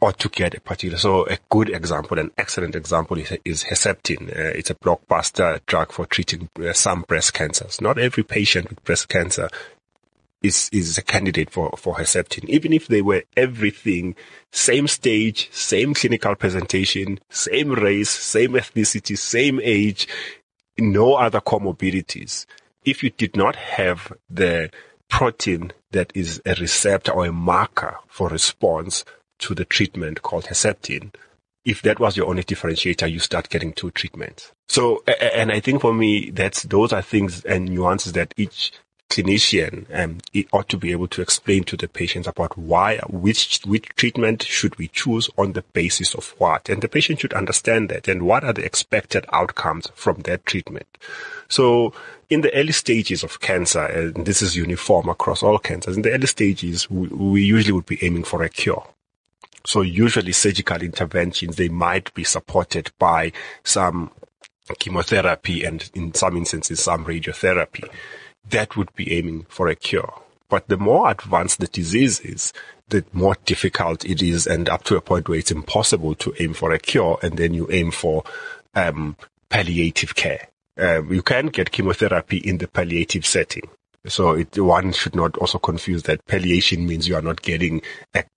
ought to get a particular. So a good example, an excellent example is, is Herceptin. Uh, it's a blockbuster drug for treating uh, some breast cancers. Not every patient with breast cancer is, is a candidate for, for Herceptin. Even if they were everything, same stage, same clinical presentation, same race, same ethnicity, same age, no other comorbidities. If you did not have the protein that is a receptor or a marker for response to the treatment called Herceptin, if that was your only differentiator, you start getting two treatments. So, and I think for me, that's, those are things and nuances that each clinician um, ought to be able to explain to the patients about why, which, which treatment should we choose on the basis of what. And the patient should understand that and what are the expected outcomes from that treatment. So in the early stages of cancer, and this is uniform across all cancers, in the early stages, we, we usually would be aiming for a cure. So usually surgical interventions, they might be supported by some chemotherapy and in some instances some radiotherapy that would be aiming for a cure. But the more advanced the disease is, the more difficult it is and up to a point where it's impossible to aim for a cure and then you aim for um, palliative care. Um, you can get chemotherapy in the palliative setting. So it, one should not also confuse that palliation means you are not getting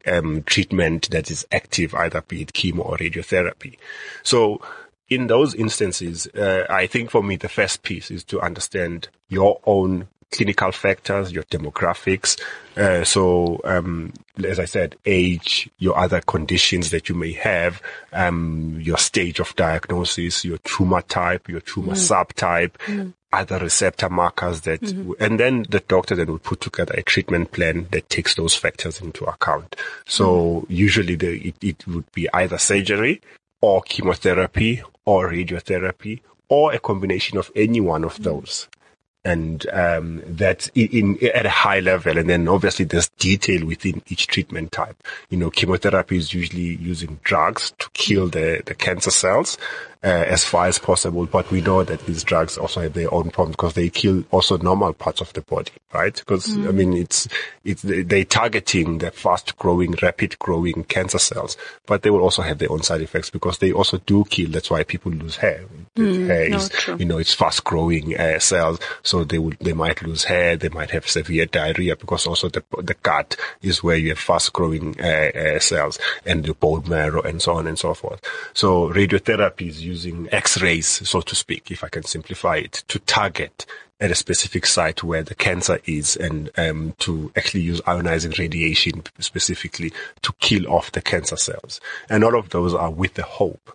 um, treatment that is active, either be it chemo or radiotherapy. So in those instances, uh, I think for me, the first piece is to understand your own clinical factors, your demographics. Uh, so, um, as I said, age, your other conditions that you may have, um, your stage of diagnosis, your tumor type, your tumor mm. subtype, mm. other receptor markers that, mm-hmm. and then the doctor then will put together a treatment plan that takes those factors into account. So mm. usually the, it, it would be either surgery or chemotherapy or radiotherapy or a combination of any one of those. And um, that's in, in, at a high level, and then obviously there's detail within each treatment type. You know, chemotherapy is usually using drugs to kill the, the cancer cells, as far as possible. But we know that these drugs also have their own problems because they kill also normal parts of the body, right? Because mm. I mean, it's it's they targeting the fast growing, rapid growing cancer cells, but they will also have their own side effects because they also do kill. That's why people lose hair. Mm, hair is, you know, it's fast growing uh, cells, so they will they might lose hair. They might have severe diarrhea because also the the gut is where you have fast growing uh, uh, cells and the bone marrow and so on and so forth. So radiotherapy is used using X-rays, so to speak, if I can simplify it, to target at a specific site where the cancer is and um, to actually use ionizing radiation specifically to kill off the cancer cells. And all of those are with the hope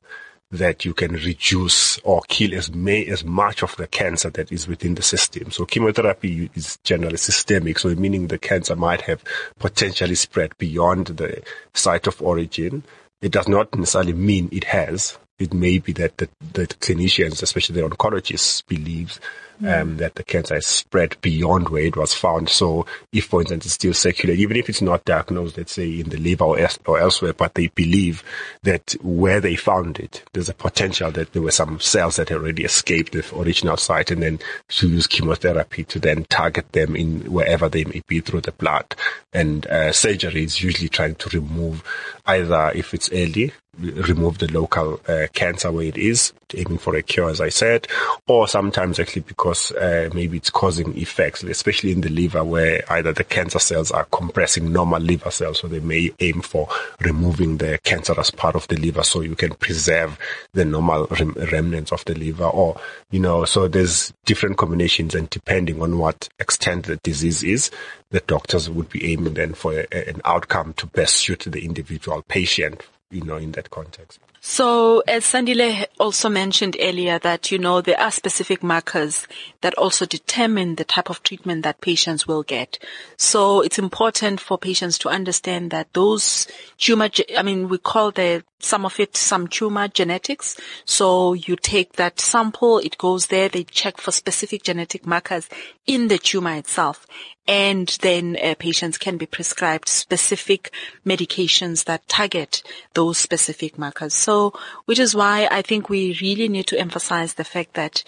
that you can reduce or kill as may, as much of the cancer that is within the system. So chemotherapy is generally systemic, so meaning the cancer might have potentially spread beyond the site of origin. It does not necessarily mean it has, it may be that the, the clinicians, especially the oncologists, believes um, that the cancer has spread beyond where it was found. So if, for instance, it's still circulating, even if it's not diagnosed, let's say in the liver or, es- or elsewhere, but they believe that where they found it, there's a potential that there were some cells that had already escaped the original site and then to use chemotherapy to then target them in wherever they may be through the blood. And uh, surgery is usually trying to remove either if it's early, remove the local uh, cancer where it is, aiming for a cure, as I said, or sometimes actually because uh, maybe it's causing effects, especially in the liver, where either the cancer cells are compressing normal liver cells, so they may aim for removing the cancerous part of the liver so you can preserve the normal rem- remnants of the liver, or you know, so there's different combinations, and depending on what extent the disease is, the doctors would be aiming then for a, an outcome to best suit the individual patient you know, in that context. So as Sandile also mentioned earlier that, you know, there are specific markers that also determine the type of treatment that patients will get. So it's important for patients to understand that those tumor, I mean, we call the, some of it some tumor genetics. So you take that sample, it goes there, they check for specific genetic markers in the tumor itself and then uh, patients can be prescribed specific medications that target those specific markers. So, which is why I think we really need to emphasize the fact that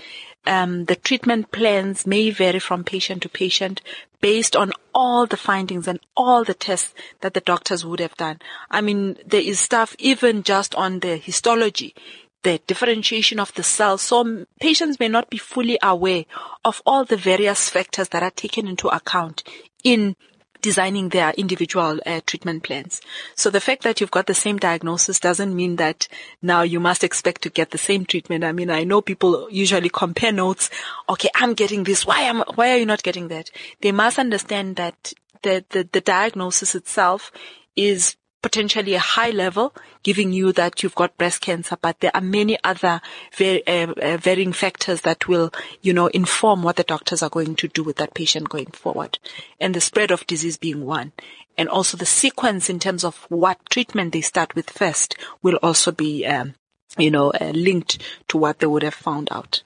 um, the treatment plans may vary from patient to patient based on all the findings and all the tests that the doctors would have done. I mean, there is stuff even just on the histology the differentiation of the cells. So patients may not be fully aware of all the various factors that are taken into account in designing their individual uh, treatment plans. So the fact that you've got the same diagnosis doesn't mean that now you must expect to get the same treatment. I mean, I know people usually compare notes. Okay, I'm getting this. Why am, why are you not getting that? They must understand that the, the, the diagnosis itself is potentially a high level, giving you that you've got breast cancer, but there are many other uh, uh, varying factors that will, you know, inform what the doctors are going to do with that patient going forward. And the spread of disease being one. And also the sequence in terms of what treatment they start with first will also be, um, you know, uh, linked to what they would have found out.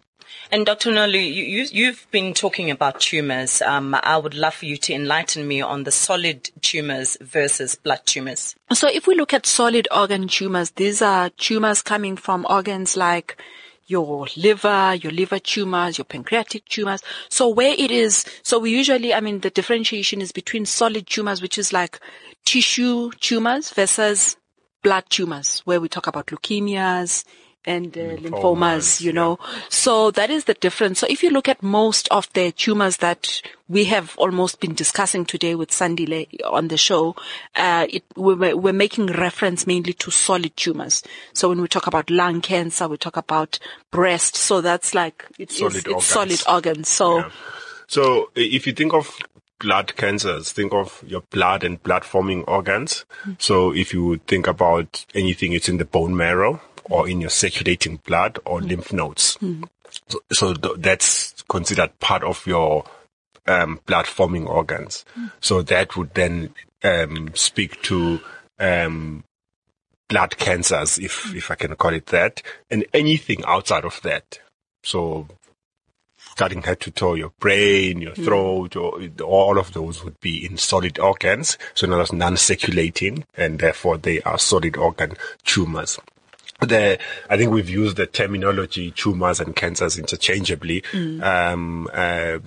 And Dr. Nolu, you, have been talking about tumors. Um, I would love for you to enlighten me on the solid tumors versus blood tumors. So if we look at solid organ tumors, these are tumors coming from organs like your liver, your liver tumors, your pancreatic tumors. So where it is, so we usually, I mean, the differentiation is between solid tumors, which is like tissue tumors versus blood tumors, where we talk about leukemias, and uh, lymphomas, you know. Yeah. So that is the difference. So if you look at most of the tumors that we have almost been discussing today with Sandile on the show, uh, it, we're, we're, making reference mainly to solid tumors. So when we talk about lung cancer, we talk about breast. So that's like, it solid is, it's solid organs. So, yeah. so if you think of blood cancers, think of your blood and blood forming organs. Mm-hmm. So if you think about anything, it's in the bone marrow or in your circulating blood or mm. lymph nodes. Mm. So, so th- that's considered part of your um, blood forming organs. Mm. So that would then um, speak to um, blood cancers, if if I can call it that, and anything outside of that. So starting head to toe, your brain, your throat, or all of those would be in solid organs. So not as non-circulating, and therefore they are solid organ tumors the I think we've used the terminology tumors and cancers interchangeably mm. um, uh,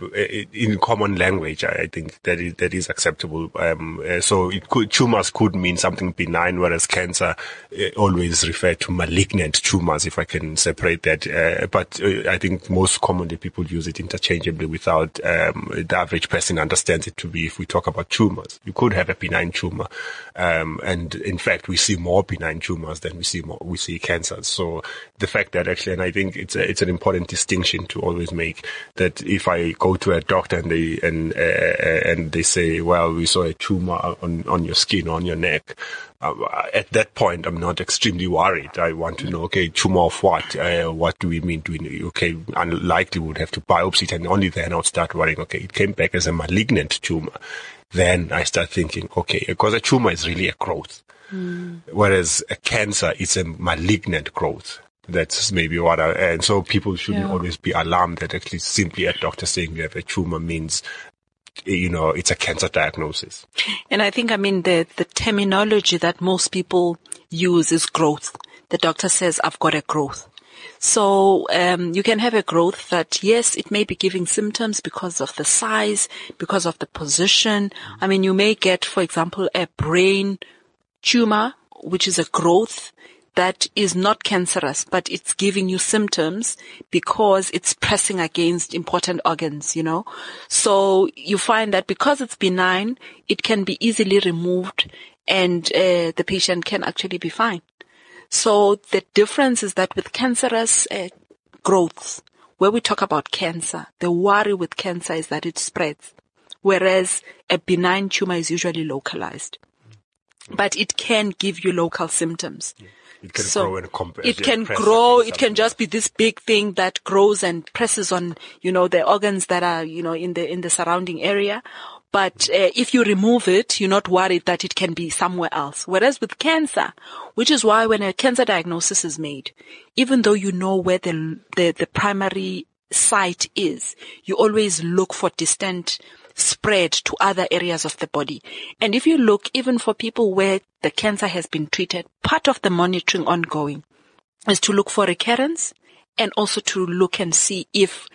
in common language. I, think that is that is acceptable. Um, uh, so it could tumors could mean something benign, whereas cancer uh, always refer to malignant tumors. If I can separate that, uh, but uh, I think most commonly people use it interchangeably without um, the average person understands it to be. If we talk about tumors, you could have a benign tumor, um, and in fact we see more benign tumors than we see more we see cancers. So the fact that actually, and I think it's a, it's an important distinction to always make that if I go to a doctor and they and uh, uh and they say, well, we saw a tumor on on your skin on your neck. Uh, at that point, I'm not extremely worried. I want to know, okay, tumor of what? Uh, what do we mean? Do we, okay, unlikely would have to biopsy it and only then I'll start worrying, okay, it came back as a malignant tumor. Then I start thinking, okay, because a tumor is really a growth. Mm. Whereas a cancer is a malignant growth. That's maybe what I, and so people shouldn't yeah. always be alarmed that actually simply a doctor saying you have a tumor means you know, it's a cancer diagnosis. And I think, I mean, the, the terminology that most people use is growth. The doctor says, I've got a growth. So um, you can have a growth that yes, it may be giving symptoms because of the size, because of the position. I mean, you may get, for example, a brain tumor, which is a growth that is not cancerous, but it's giving you symptoms because it's pressing against important organs, you know. So you find that because it's benign, it can be easily removed and uh, the patient can actually be fine. So the difference is that with cancerous uh, growths, where we talk about cancer, the worry with cancer is that it spreads, whereas a benign tumor is usually localized but it can give you local symptoms. It can so grow and comp- It can grow. It can just be this big thing that grows and presses on, you know, the organs that are, you know, in the, in the surrounding area. But uh, if you remove it, you're not worried that it can be somewhere else. Whereas with cancer, which is why when a cancer diagnosis is made, even though you know where the, the, the primary site is, you always look for distant spread to other areas of the body. And if you look, even for people where the cancer has been treated, part of the monitoring ongoing is to look for recurrence and also to look and see if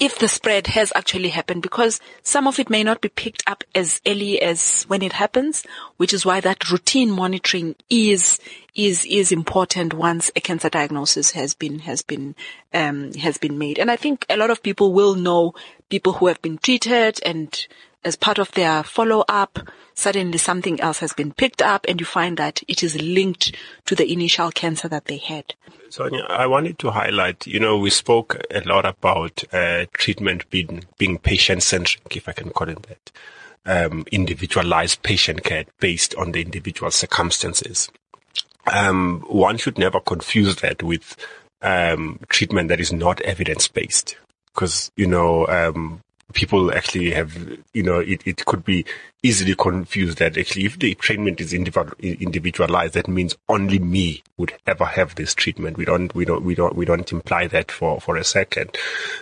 if the spread has actually happened because some of it may not be picked up as early as when it happens, which is why that routine monitoring is is is important once a cancer diagnosis has been has been um, has been made. And I think a lot of people will know people who have been treated and as part of their follow up, suddenly something else has been picked up and you find that it is linked to the initial cancer that they had. Sonia, I wanted to highlight, you know, we spoke a lot about uh, treatment being, being patient centric, if I can call it that. um, individualized patient care based on the individual circumstances. Um, one should never confuse that with um, treatment that is not evidence based, because you know um, people actually have, you know, it, it could be easily confused that actually if the treatment is individualized, that means only me would ever have this treatment. We don't, we don't, we don't, we don't imply that for, for a second.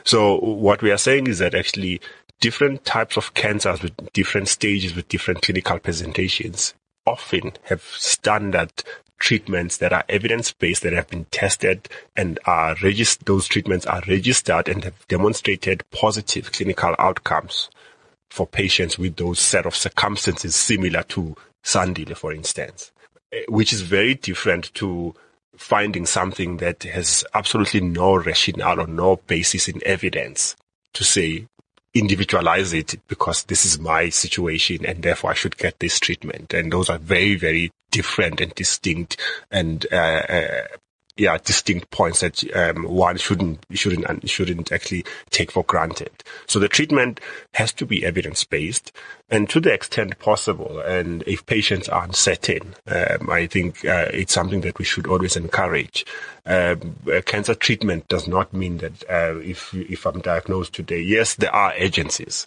So what we are saying is that actually different types of cancers with different stages with different clinical presentations often have standard treatments that are evidence-based that have been tested and are those treatments are registered and have demonstrated positive clinical outcomes for patients with those set of circumstances similar to Sandile, for instance, eh, which is very different to finding something that has absolutely no rationale or no basis in evidence to say individualize it because this is my situation and therefore I should get this treatment. And those are very, very different and distinct and, uh, uh, yeah, distinct points that um, one shouldn't shouldn't shouldn't actually take for granted. So the treatment has to be evidence based, and to the extent possible. And if patients aren't uncertain, um, I think uh, it's something that we should always encourage. Um, cancer treatment does not mean that uh, if if I'm diagnosed today, yes, there are agencies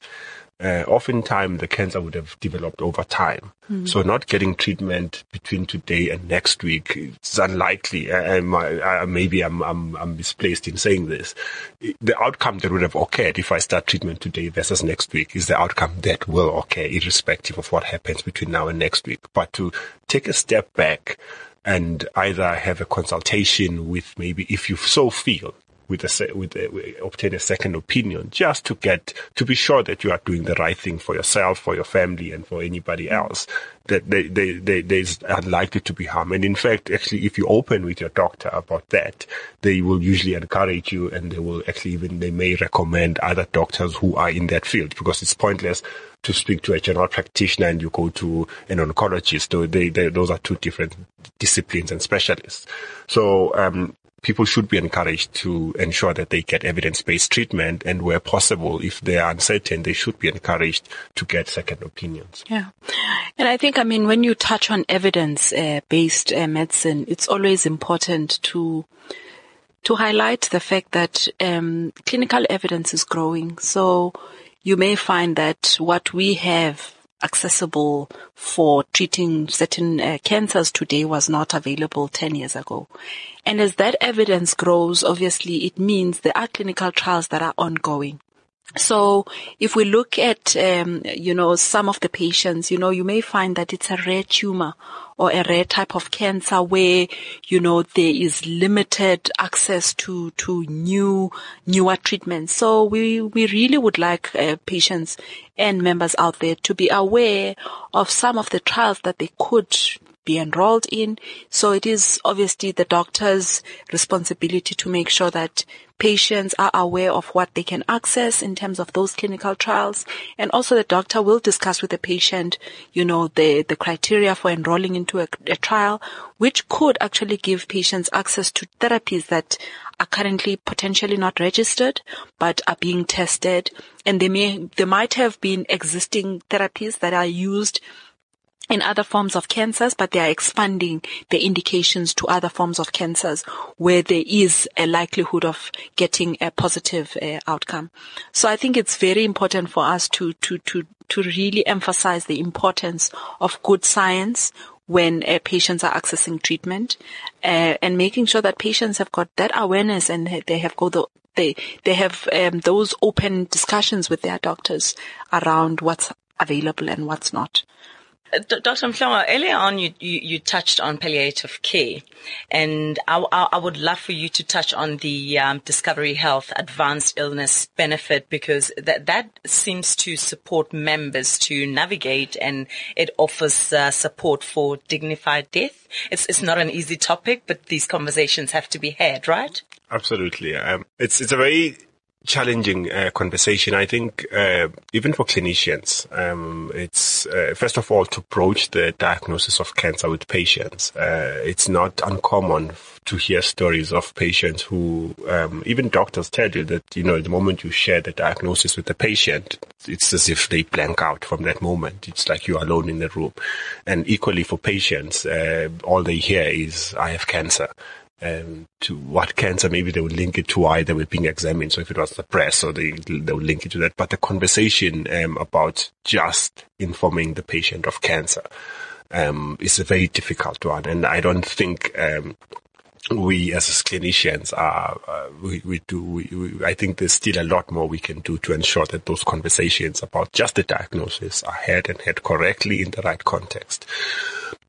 uh, oftentimes the cancer would have developed over time. Mm. So not getting treatment between today and next week is unlikely. I, I, I, maybe I'm, I'm, I'm misplaced in saying this. The outcome that would have occurred if I start treatment today versus next week is the outcome that will occur irrespective of what happens between now and next week. But to take a step back and either have a consultation with maybe if you so feel with a with a, obtain a second opinion just to get to be sure that you are doing the right thing for yourself, for your family, and for anybody else. That they, they, they, there's unlikely to be harm. And in fact, actually, if you open with your doctor about that, they will usually encourage you, and they will actually even they may recommend other doctors who are in that field because it's pointless to speak to a general practitioner and you go to an oncologist. So they, they, those are two different disciplines and specialists. So um, people should be encouraged to ensure that they get evidence-based treatment and where possible, if they are uncertain, they should be encouraged to get second opinions. Yeah. And I think, I mean, when you touch on evidence-based uh, medicine, it's always important to to highlight the fact that um, clinical evidence is growing. So you may find that what we have accessible for treating certain uh, cancers today was not available 10 years ago. And as that evidence grows, obviously it means there are clinical trials that are ongoing. So if we look at, um, you know, some of the patients, you know, you may find that it's a rare tumor or a rare type of cancer where, you know, there is limited access to, to new, newer treatments. So we, we really would like uh, patients and members out there to be aware of some of the trials that they could be enrolled in. So it is obviously the doctor's responsibility to make sure that patients are aware of what they can access in terms of those clinical trials. And also the doctor will discuss with the patient, you know, the, the criteria for enrolling into a, a trial, which could actually give patients access to therapies that are currently potentially not registered, but are being tested. And they may, they might have been existing therapies that are used in other forms of cancers, but they are expanding the indications to other forms of cancers where there is a likelihood of getting a positive uh, outcome. So I think it's very important for us to, to, to, to really emphasize the importance of good science when uh, patients are accessing treatment uh, and making sure that patients have got that awareness and they have got the, they they have um, those open discussions with their doctors around what's available and what's not. Dr. Mhlongo, earlier on you, you, you, touched on palliative care and I, I, I, would love for you to touch on the um, Discovery Health Advanced Illness Benefit because that, that seems to support members to navigate and it offers uh, support for dignified death. It's, it's not an easy topic, but these conversations have to be had, right? Absolutely. Um, it's, it's a very challenging uh, conversation. I think uh, even for clinicians, um, it's uh, first of all to approach the diagnosis of cancer with patients. Uh, it's not uncommon to hear stories of patients who, um, even doctors tell you that you know the moment you share the diagnosis with the patient, it's as if they blank out from that moment. It's like you're alone in the room. And equally for patients, uh, all they hear is "I have cancer." Um, to what cancer, maybe they would link it to why they were being examined. So if it was the press, or they they would link it to that. But the conversation um, about just informing the patient of cancer um, is a very difficult one, and I don't think. Um, we as clinicians are, uh, we, we do, we, we, I think there's still a lot more we can do to ensure that those conversations about just the diagnosis are had and had correctly in the right context.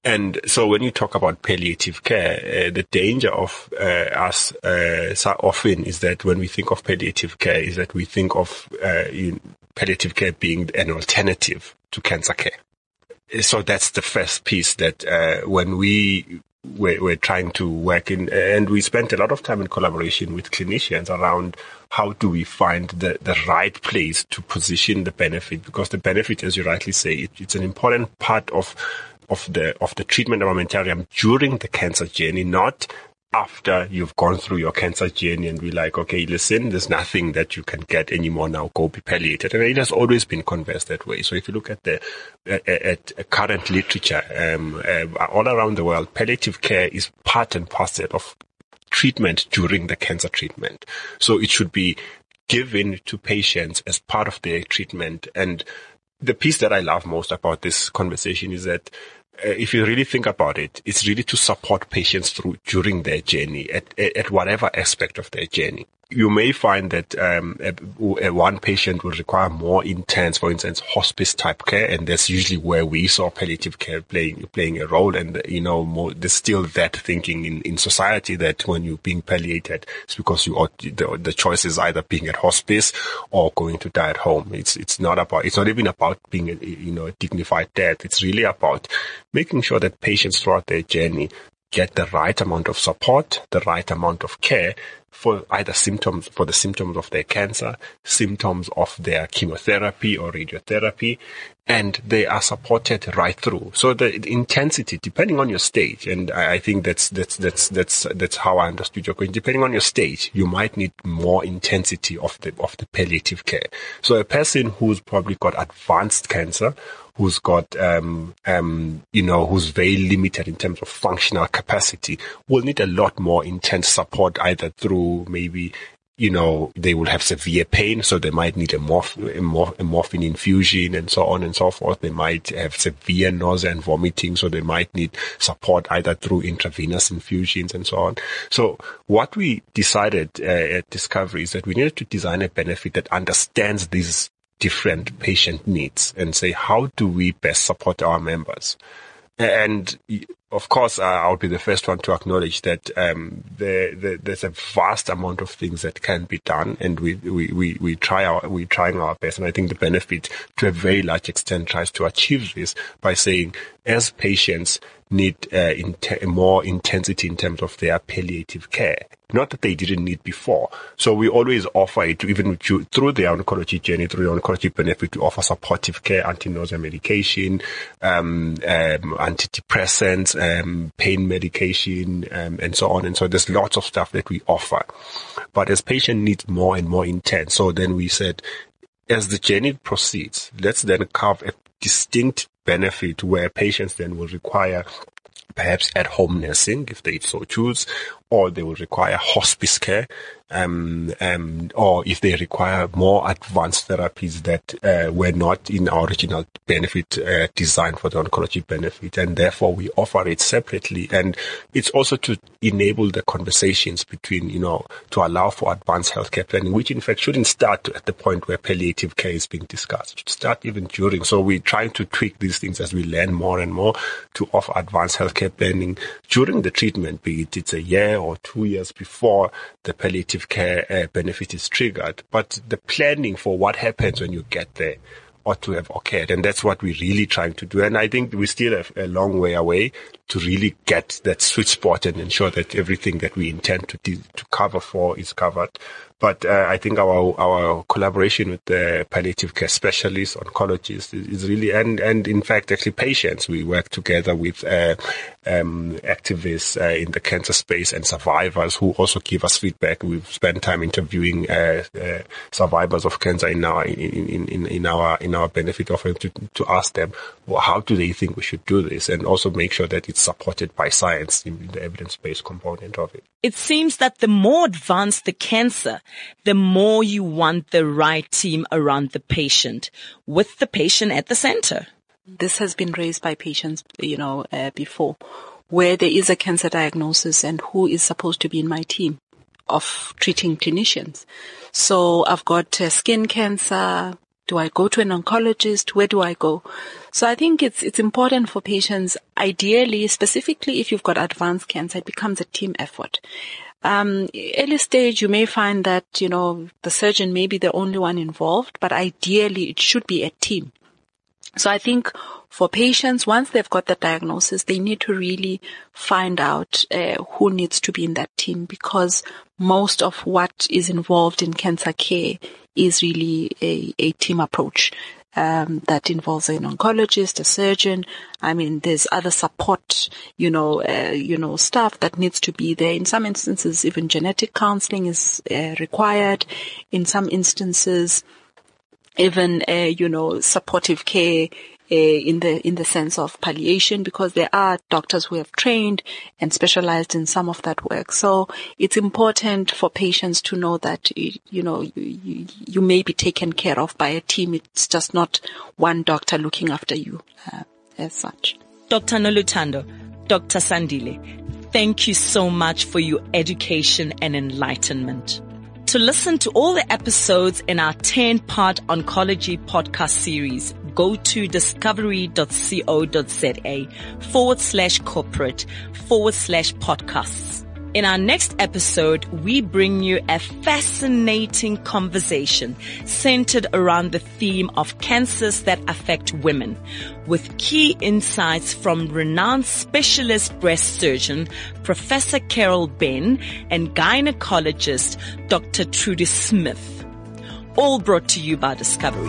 And so when you talk about palliative care, uh, the danger of uh, us uh, so often is that when we think of palliative care, is that we think of uh, palliative care being an alternative to cancer care. So that's the first piece that uh, when we we're, we're, trying to work in, and we spent a lot of time in collaboration with clinicians around how do we find the, the right place to position the benefit, because the benefit, as you rightly say, it, it's an important part of of the of the treatment armamentarium during the cancer journey, not after you've gone through your cancer journey and we're like, okay, listen, there's nothing that you can get anymore now. Go be palliated. And it has always been conversed that way. So if you look at the at, at current literature um, uh, all around the world, palliative care is part and parcel of treatment during the cancer treatment. So it should be given to patients as part of their treatment. And the piece that I love most about this conversation is that uh, if you really think about it, it's really to support patients through during their journey at, at whatever aspect of their journey you may find that um, a, a one patient will require more intense, for instance, hospice type care, and that's usually where we saw palliative care playing playing a role. And you know, more, there's still that thinking in, in society that when you're being palliated, it's because you ought, the, the choice is either being at hospice or going to die at home. It's it's not about it's not even about being a, you know a dignified death. It's really about making sure that patients throughout their journey get the right amount of support, the right amount of care for either symptoms, for the symptoms of their cancer, symptoms of their chemotherapy or radiotherapy, and they are supported right through. So the, intensity, depending on your stage, and I, I, think that's, that's, that's, that's, that's how I understood your question. Depending on your stage, you might need more intensity of the, of the palliative care. So a person who's probably got advanced cancer, who's got, um, um, you know, who's very limited in terms of functional capacity will need a lot more intense support either through maybe you know, they will have severe pain, so they might need a, morph- a, morph- a, morphine infusion and so on and so forth. They might have severe nausea and vomiting, so they might need support either through intravenous infusions and so on. So what we decided uh, at Discovery is that we needed to design a benefit that understands these different patient needs and say, how do we best support our members? And of course, I'll be the first one to acknowledge that um, the, the, there's a vast amount of things that can be done, and we, we, we, we try our we trying our best. And I think the benefit, to a very large extent, tries to achieve this by saying, as patients need uh, more intensity in terms of their palliative care. Not that they didn't need before. So we always offer it even through the oncology journey, through the oncology benefit, to offer supportive care, anti-nausea medication, um, um, antidepressants, um, pain medication, um, and so on. And so there's lots of stuff that we offer. But as patient needs more and more intense, so then we said, as the journey proceeds, let's then carve a distinct benefit where patients then will require perhaps at home nursing if they so choose, or they will require hospice care, um, um, or if they require more advanced therapies that uh, were not in our original benefit uh, design for the oncology benefit, and therefore we offer it separately. And it's also to enable the conversations between, you know, to allow for advanced healthcare planning, which in fact shouldn't start at the point where palliative care is being discussed. It should start even during. So we're trying to tweak these things as we learn more and more to offer advanced healthcare planning during the treatment, be it it's a year or two years before the palliative care uh, benefit is triggered. But the planning for what happens when you get there ought to have occurred. And that's what we're really trying to do. And I think we still have a long way away to really get that sweet spot and ensure that everything that we intend to to cover for is covered. But uh, I think our our collaboration with the palliative care specialists, oncologists, is, really and and in fact actually patients. We work together with uh, um, activists uh, in the cancer space and survivors who also give us feedback. We've spent time interviewing uh, uh, survivors of cancer in our in, in, in our in our benefit offering to to ask them well, how do they think we should do this, and also make sure that it's supported by science in the evidence based component of it. It seems that the more advanced the cancer, the more you want the right team around the patient with the patient at the center. This has been raised by patients, you know, uh, before where there is a cancer diagnosis and who is supposed to be in my team of treating clinicians. So I've got uh, skin cancer, do I go to an oncologist? Where do I go? So I think it's, it's important for patients, ideally, specifically if you've got advanced cancer, it becomes a team effort. Um, early stage, you may find that, you know, the surgeon may be the only one involved, but ideally it should be a team. So I think for patients, once they've got the diagnosis, they need to really find out uh, who needs to be in that team because most of what is involved in cancer care is really a, a team approach. Um, that involves an oncologist, a surgeon. I mean, there's other support, you know, uh, you know, stuff that needs to be there. In some instances, even genetic counseling is uh, required. In some instances, even, uh, you know, supportive care in the in the sense of palliation because there are doctors who have trained and specialized in some of that work. So it's important for patients to know that you know you, you, you may be taken care of by a team. It's just not one doctor looking after you uh, as such. Dr. Noluthando, Dr. Sandile, thank you so much for your education and enlightenment. To listen to all the episodes in our 10 part oncology podcast series, go to discovery.co.za forward slash corporate forward slash podcasts. In our next episode, we bring you a fascinating conversation centered around the theme of cancers that affect women with key insights from renowned specialist breast surgeon, Professor Carol Benn and gynecologist, Dr. Trudy Smith. All brought to you by Discovery.